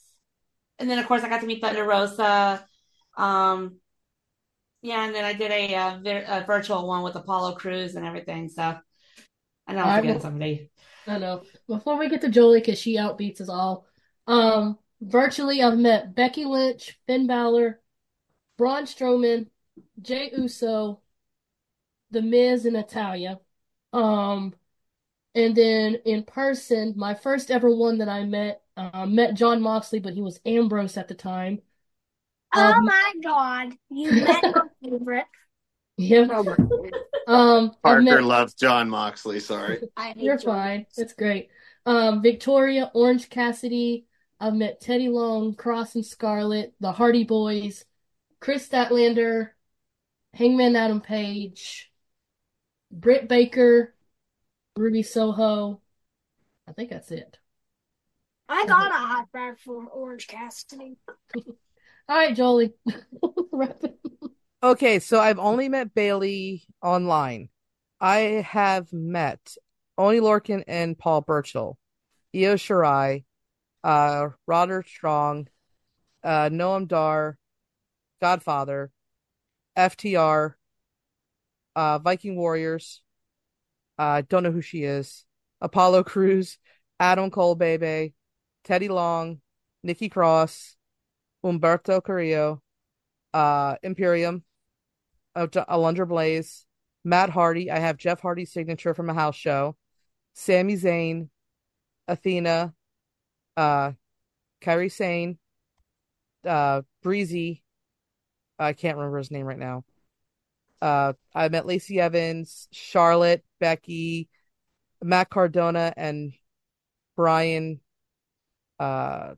And then, of course, I got to meet Thunder Rosa. Um, yeah, and then I did a, uh, vir- a virtual one with Apollo Crews and everything. So I know I I'm forgetting somebody. I know. Before we get to Jolie, because she outbeats us all, um, virtually I've met Becky Lynch, Finn Balor, Braun Strowman, Jey Uso, The Miz, and Natalya. Um, and then in person, my first ever one that I met, uh, met Jon Moxley, but he was Ambrose at the time. Oh Um, my God, you met my favorite. yeah. Oh Um, Parker met loves Jon Moxley. Sorry. I hate You're Jordan. fine. It's great. Um, Victoria, Orange Cassidy. I've met Teddy Long, Kross and Scarlett, the Hardy Boys, Kris Statlander, Hangman Adam Page, Britt Baker, Ruby Soho. I think that's it. I got a hot five from Orange Cassidy. All right, Jolie. Okay, so I've only met Bayley online. I have met Oni Lorcan and Paul Burchill, Io Shirai, uh, Roderick Strong, uh, Noam Dar, Godfather, FTR, uh, Viking Warriors. Uh, don't know who she is. Apollo Crews, Adam Cole, Bebe, Teddy Long, Nikki Cross, Humberto Carrillo, uh, Imperium, uh, Alundra Blaze, Matt Hardy. I have Jeff Hardy's signature from a house show. Sami Zayn, Athena, uh, Kairi Sane, uh, Breezy. I can't remember his name right now. Uh, I met Lacey Evans, Charlotte, Becky, Matt Cardona, and Brian. Uh,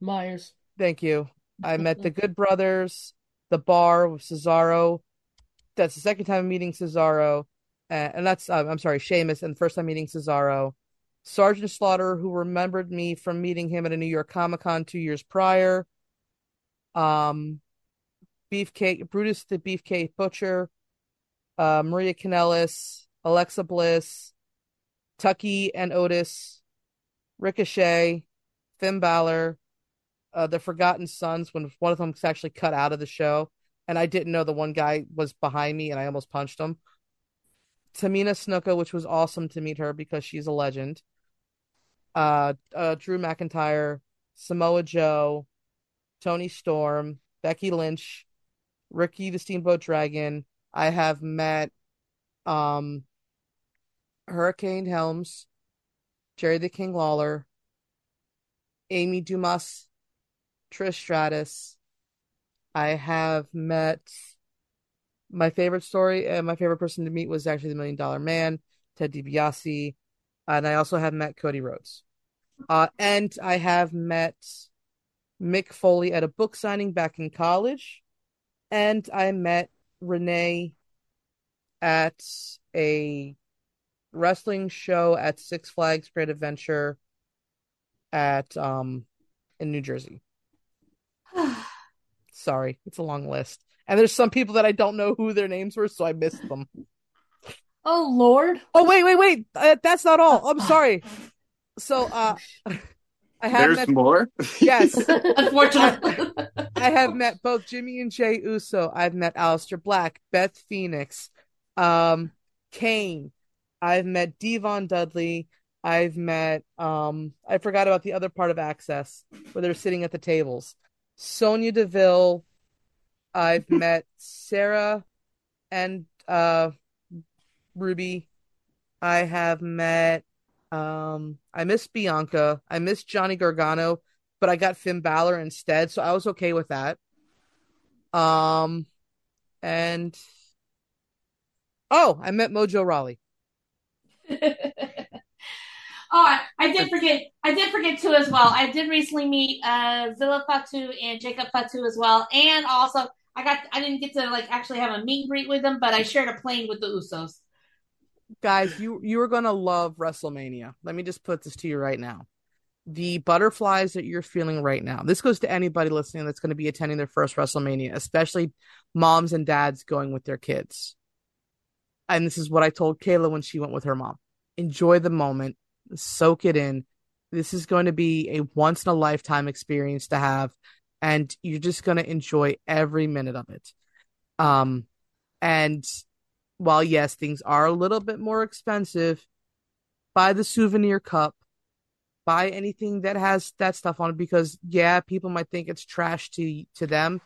Myers. thank you. I met the Good Brothers, the Bar with Cesaro. That's the second time I'm meeting Cesaro, uh, and that's uh, I'm sorry, Sheamus, and the first time meeting Cesaro. Sergeant Slaughter, who remembered me from meeting him at a New York Comic Con two years prior. Um, Beefcake, Brutus the Beefcake Butcher, uh, Maria Kanellis, Alexa Bliss, Tucky and Otis, Ricochet, Finn Balor, uh, the Forgotten Sons, when one of them's actually cut out of the show. and I didn't know the one guy was behind me, and I almost punched him. Tamina Snuka, which was awesome to meet her because she's a legend. Uh, uh, Drew McIntyre, Samoa Joe, Toni Storm, Becky Lynch, Ricky the Steamboat Dragon. I have met um Hurricane Helms, Jerry the King Lawler, Amy Dumas, Trish Stratus. I have met my favorite story and my favorite person to meet was actually the Million Dollar Man, Ted DiBiase, and I also have met Cody Rhodes. Uh, and I have met Mick Foley at a book signing back in college, and I met Renee at a wrestling show at Six Flags Great Adventure at um in New Jersey. Sorry, it's a long list. And there's some people that I don't know who their names were, so I missed them. Oh Lord. Oh wait, wait, wait. Uh, that's not all. I'm sorry. So uh I have There's met more. yes. Unfortunately. I have met both Jimmy and Jey Uso. I've met Aleister Black, Beth Phoenix, um, Kane. I've met D-Von Dudley. I've met um I forgot about the other part of Axxess where they're sitting at the tables. Sonya Deville. I've met Sarah and uh Ruby. I have met um I missed Bianca. I missed Johnny Gargano, but I got Finn Balor instead, so I was okay with that. Um and oh, I met Mojo Rawley. Oh, I, I did forget. I did forget too as well. I did recently meet uh, Zilla Fatu and Jacob Fatu as well, and also I got. I didn't get to like actually have a meet and greet with them, but I shared a plane with the Usos. Guys, you you are gonna love WrestleMania. Let me just put this to you right now. The butterflies that you're feeling right now. This goes to anybody listening that's going to be attending their first WrestleMania, especially moms and dads going with their kids. And this is what I told Kayla when she went with her mom. Enjoy the moment, soak it in. This is going to be a once in a lifetime experience to have, and you're just going to enjoy every minute of it. Um, and while yes, things are a little bit more expensive, buy the souvenir cup, buy anything that has that stuff on it because yeah, people might think it's trash to to them,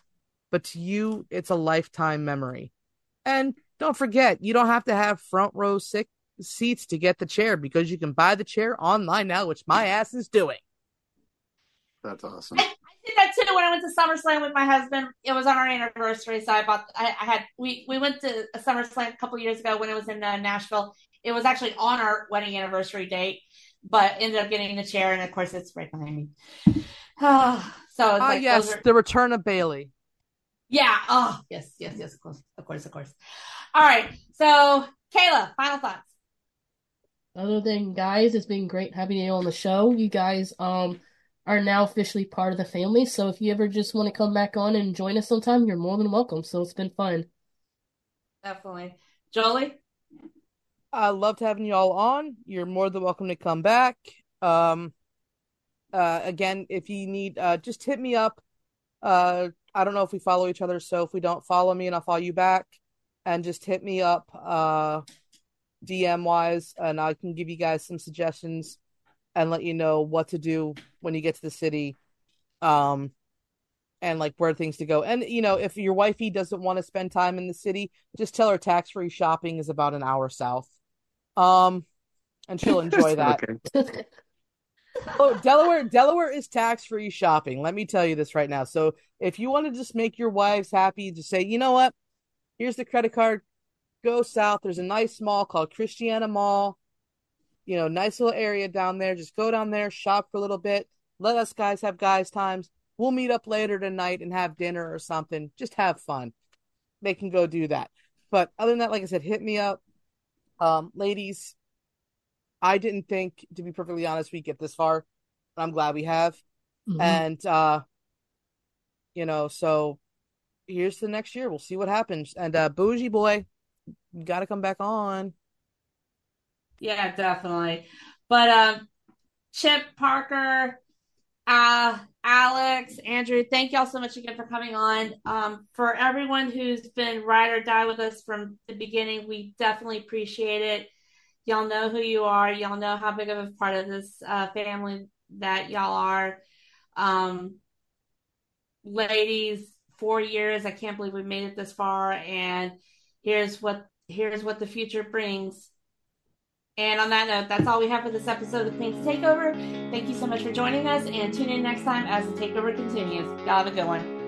but to you, it's a lifetime memory. And don't forget, you don't have to have front row sick seats to get the chair because you can buy the chair online now, which my ass is doing. That's awesome. I, I did when I went to SummerSlam with my husband. It was on our anniversary, so I bought. I, I had we we went to a SummerSlam a couple years ago when it was in uh, Nashville. It was actually on our wedding anniversary date, but ended up getting the chair, and of course, it's right behind me. so it's Ah, like yes, are, the return of Bayley. yeah. Oh, yes, yes, yes. Of course, of course, of course. All right. So, Kayla, final thoughts. Other than guys, it's been great having you on the show. You guys um are now officially part of the family, so if you ever just want to come back on and join us sometime, you're more than welcome. So it's been fun. Definitely, Jolie. I loved having you all on. You're more than welcome to come back. Um, uh, again, if you need, uh, just hit me up. Uh, I don't know if we follow each other, so if we don't follow me, and I'll follow you back, and just hit me up, uh, DM wise, and I can give you guys some suggestions and let you know what to do when you get to the city, um, and like where things to go. And you know, if your wifey doesn't want to spend time in the city, just tell her tax free shopping is about an hour south. Um, and she'll enjoy that. Oh, Delaware, Delaware is tax free shopping. Let me tell you this right now. So if you want to just make your wives happy, just say, you know what? Here's the credit card. Go south. There's a nice mall called Christiana Mall. You know, nice little area down there. Just go down there, shop for a little bit. Let us guys have guys times. We'll meet up later tonight and have dinner or something. Just have fun. They can go do that. But other than that, like I said, hit me up. Um, ladies, I didn't think, to be perfectly honest, we get this far. I'm glad we have. Mhm. And uh you know, so here's the next year. We'll see what happens. And uh Bougie boy, gotta come back on. Yeah, definitely. But um, Chip Parker, uh, Alex, Andrew, thank y'all so much again for coming on. Um, for everyone who's been ride or die with us from the beginning, we definitely appreciate it. Y'all know who you are. Y'all know how big of a part of this uh, family that y'all are. Um, ladies, four years. I can't believe we made it this far. And here's what here's what the future brings. And on that note, that's all we have for this episode of the Queen's Takeover. Thank you so much for joining us, and tune in next time as the takeover continues. Y'all have a good one.